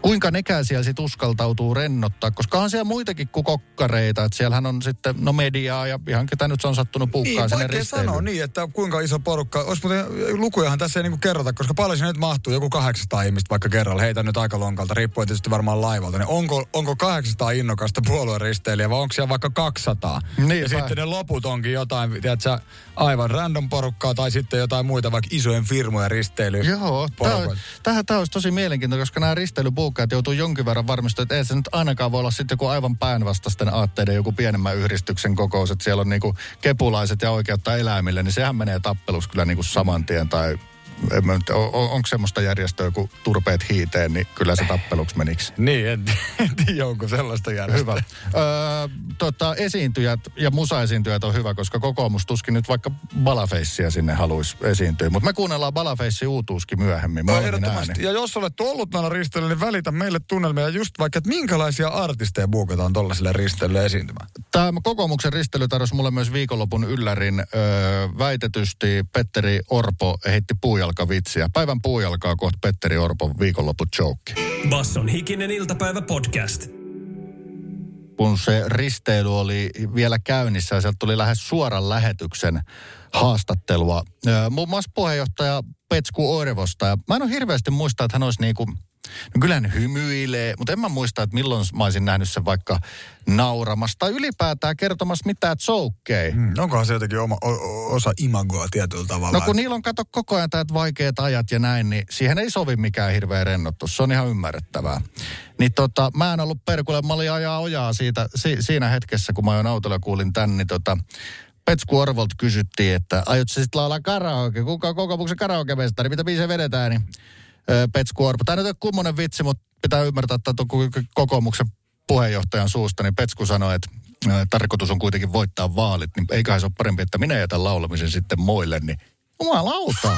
kuinka nekään siellä sitten uskaltautuu rennottaa, koska on siellä muitakin kuin kokkareita, että siellähän on sitten no mediaa ja ihan ketä nyt se on sattunut puukkaan Niin, sinne risteilyyn. sanoa niin, että kuinka iso porukka. Olisi muuten, lukujahan tässä ei niinku kerrota, koska paljon sinne nyt mahtuu. Joku 800 ihmistä vaikka kerralla. Heitä nyt aika lonkalta, riippuen tietysti varmaan laivalta. Niin onko, onko 800 innokasta puolueristeilijä vai onko siellä vaikka 200? Niinpä. Ja sitten ne loput onkin jotain, tiedätkö, aivan random porukkaa tai sitten jotain muita vaikka isojen firmojen risteily. Joo, tämä, olisi tosi mielenkiintoinen, koska nämä risteilypuukkaat joutuu jonkin verran varmistumaan, että ei se nyt ainakaan voi olla sitten joku aivan päinvastaisten aatteiden joku pienemmän yhdistyksen kokous, että siellä on niinku kepulaiset ja oikeutta eläimille, niin sehän menee tappeluksi kyllä niinku saman tien tai on, on, onko semmoista järjestöä, kun turpeet hiiteen, niin kyllä se tappeluksi meniksi. Niin, en, en tiedä, onko sellaista järjestöä. Hyvä. Öö, tota, esiintyjät ja musaesiintyjät on hyvä, koska kokoomus tuskin nyt vaikka Balafeissia sinne haluaisi esiintyä. Mutta me kuunnellaan Balafeissi uutuuskin myöhemmin. No, ehdottomasti. Ja jos olet ollut noilla risteilyillä, niin välitä meille tunnelmia just vaikka, että minkälaisia artisteja buukataan tuollaiselle risteilylle esiintymään. Tämä kokoomuksen ristely tarjosi mulle myös viikonlopun yllärin. Öö, väitetysti Petteri Orpo heitti puujalkavitsiä. Päivän puujalkaa kohta Petteri Orpo viikonlopun joke. Basson hikinen iltapäivä podcast. kun se risteily oli vielä käynnissä ja sieltä tuli lähes suoran lähetyksen haastattelua. Muun muassa puheenjohtaja Petsku Oirevosta. Ja mä en ole hirveästi muista, että hän olisi niinku, no kyllä hän hymyilee, mutta en mä muista, että milloin mä olisin nähnyt sen vaikka nauramassa tai ylipäätään kertomassa mitään tsoukkeja. Mm, onkohan se jotenkin oma, o, osa imagoa tietyllä tavalla? No kun niillä on kato koko ajan täät vaikeat ajat ja näin, niin siihen ei sovi mikään hirveä rennottus. Se on ihan ymmärrettävää. Niin tota, mä en ollut perkulle, mä olin ajaa ojaa siitä, si, siinä hetkessä, kun mä ajoin autolla kuulin tän, niin tota, Petsku Orvolt kysyttiin, että aiot sä sitten laulaa karaoke? Kuka on kokoomuksen karaoke-mestari? Mitä biisejä vedetään? Niin Petsku Orpo. Tämä nyt ei ole kummonen vitsi, mutta pitää ymmärtää, että kokoomuksen puheenjohtajan suusta, niin Petsku sanoi, että tarkoitus on kuitenkin voittaa vaalit, niin eiköhän se ole parempi, että minä jätän laulamisen sitten muille, niin jumalauta.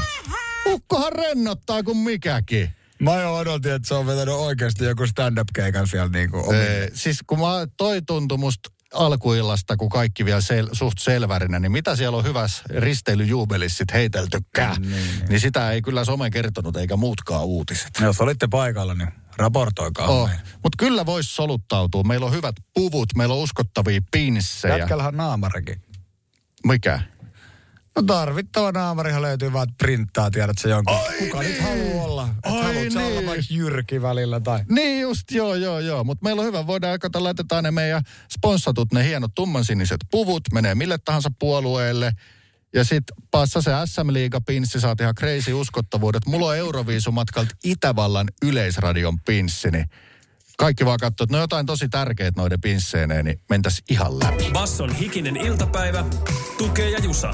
Ukkohan rennottaa kuin mikäkin. Mä jo odotin, että se on vetänyt oikeasti joku stand-up-keikan siellä niinku omin. Ee, siis kun mä, toi tuntui musta alkuillasta, kun kaikki vielä sel, suht selvärinä, niin mitä siellä on hyvässä risteilyjuubelissa sit heiteltykään, niin, niin. niin sitä ei kyllä some kertonut eikä muutkaan uutiset. Jos olitte paikalla, niin raportoikaa. Oh. Mutta kyllä voisi soluttautua. Meillä on hyvät puvut, meillä on uskottavia pinssejä. Jätkällähän naamarikin. Mikä? No tarvittava naamarihan löytyy vaan, että printtaa, tiedät se jonkun. Ai Kuka niin. nyt haluaa olla? Ai niin. olla niin. vaikka Jyrki välillä tai... Niin just, joo, joo, joo. Mutta meillä on hyvä, voidaan aikata, laitetaan ne meidän sponssatut, ne hienot tummansiniset puvut, menee mille tahansa puolueelle. Ja sitten passa se SM Liiga pinssi, saat ihan crazy uskottavuudet. Mulla on Euroviisumatkalta Itävallan yleisradion pinssi, niin kaikki vaan katsoo, että no jotain tosi tärkeät noiden pinsseineen, niin mentäs ihan läpi. Basson hikinen iltapäivä, tukee ja jusa.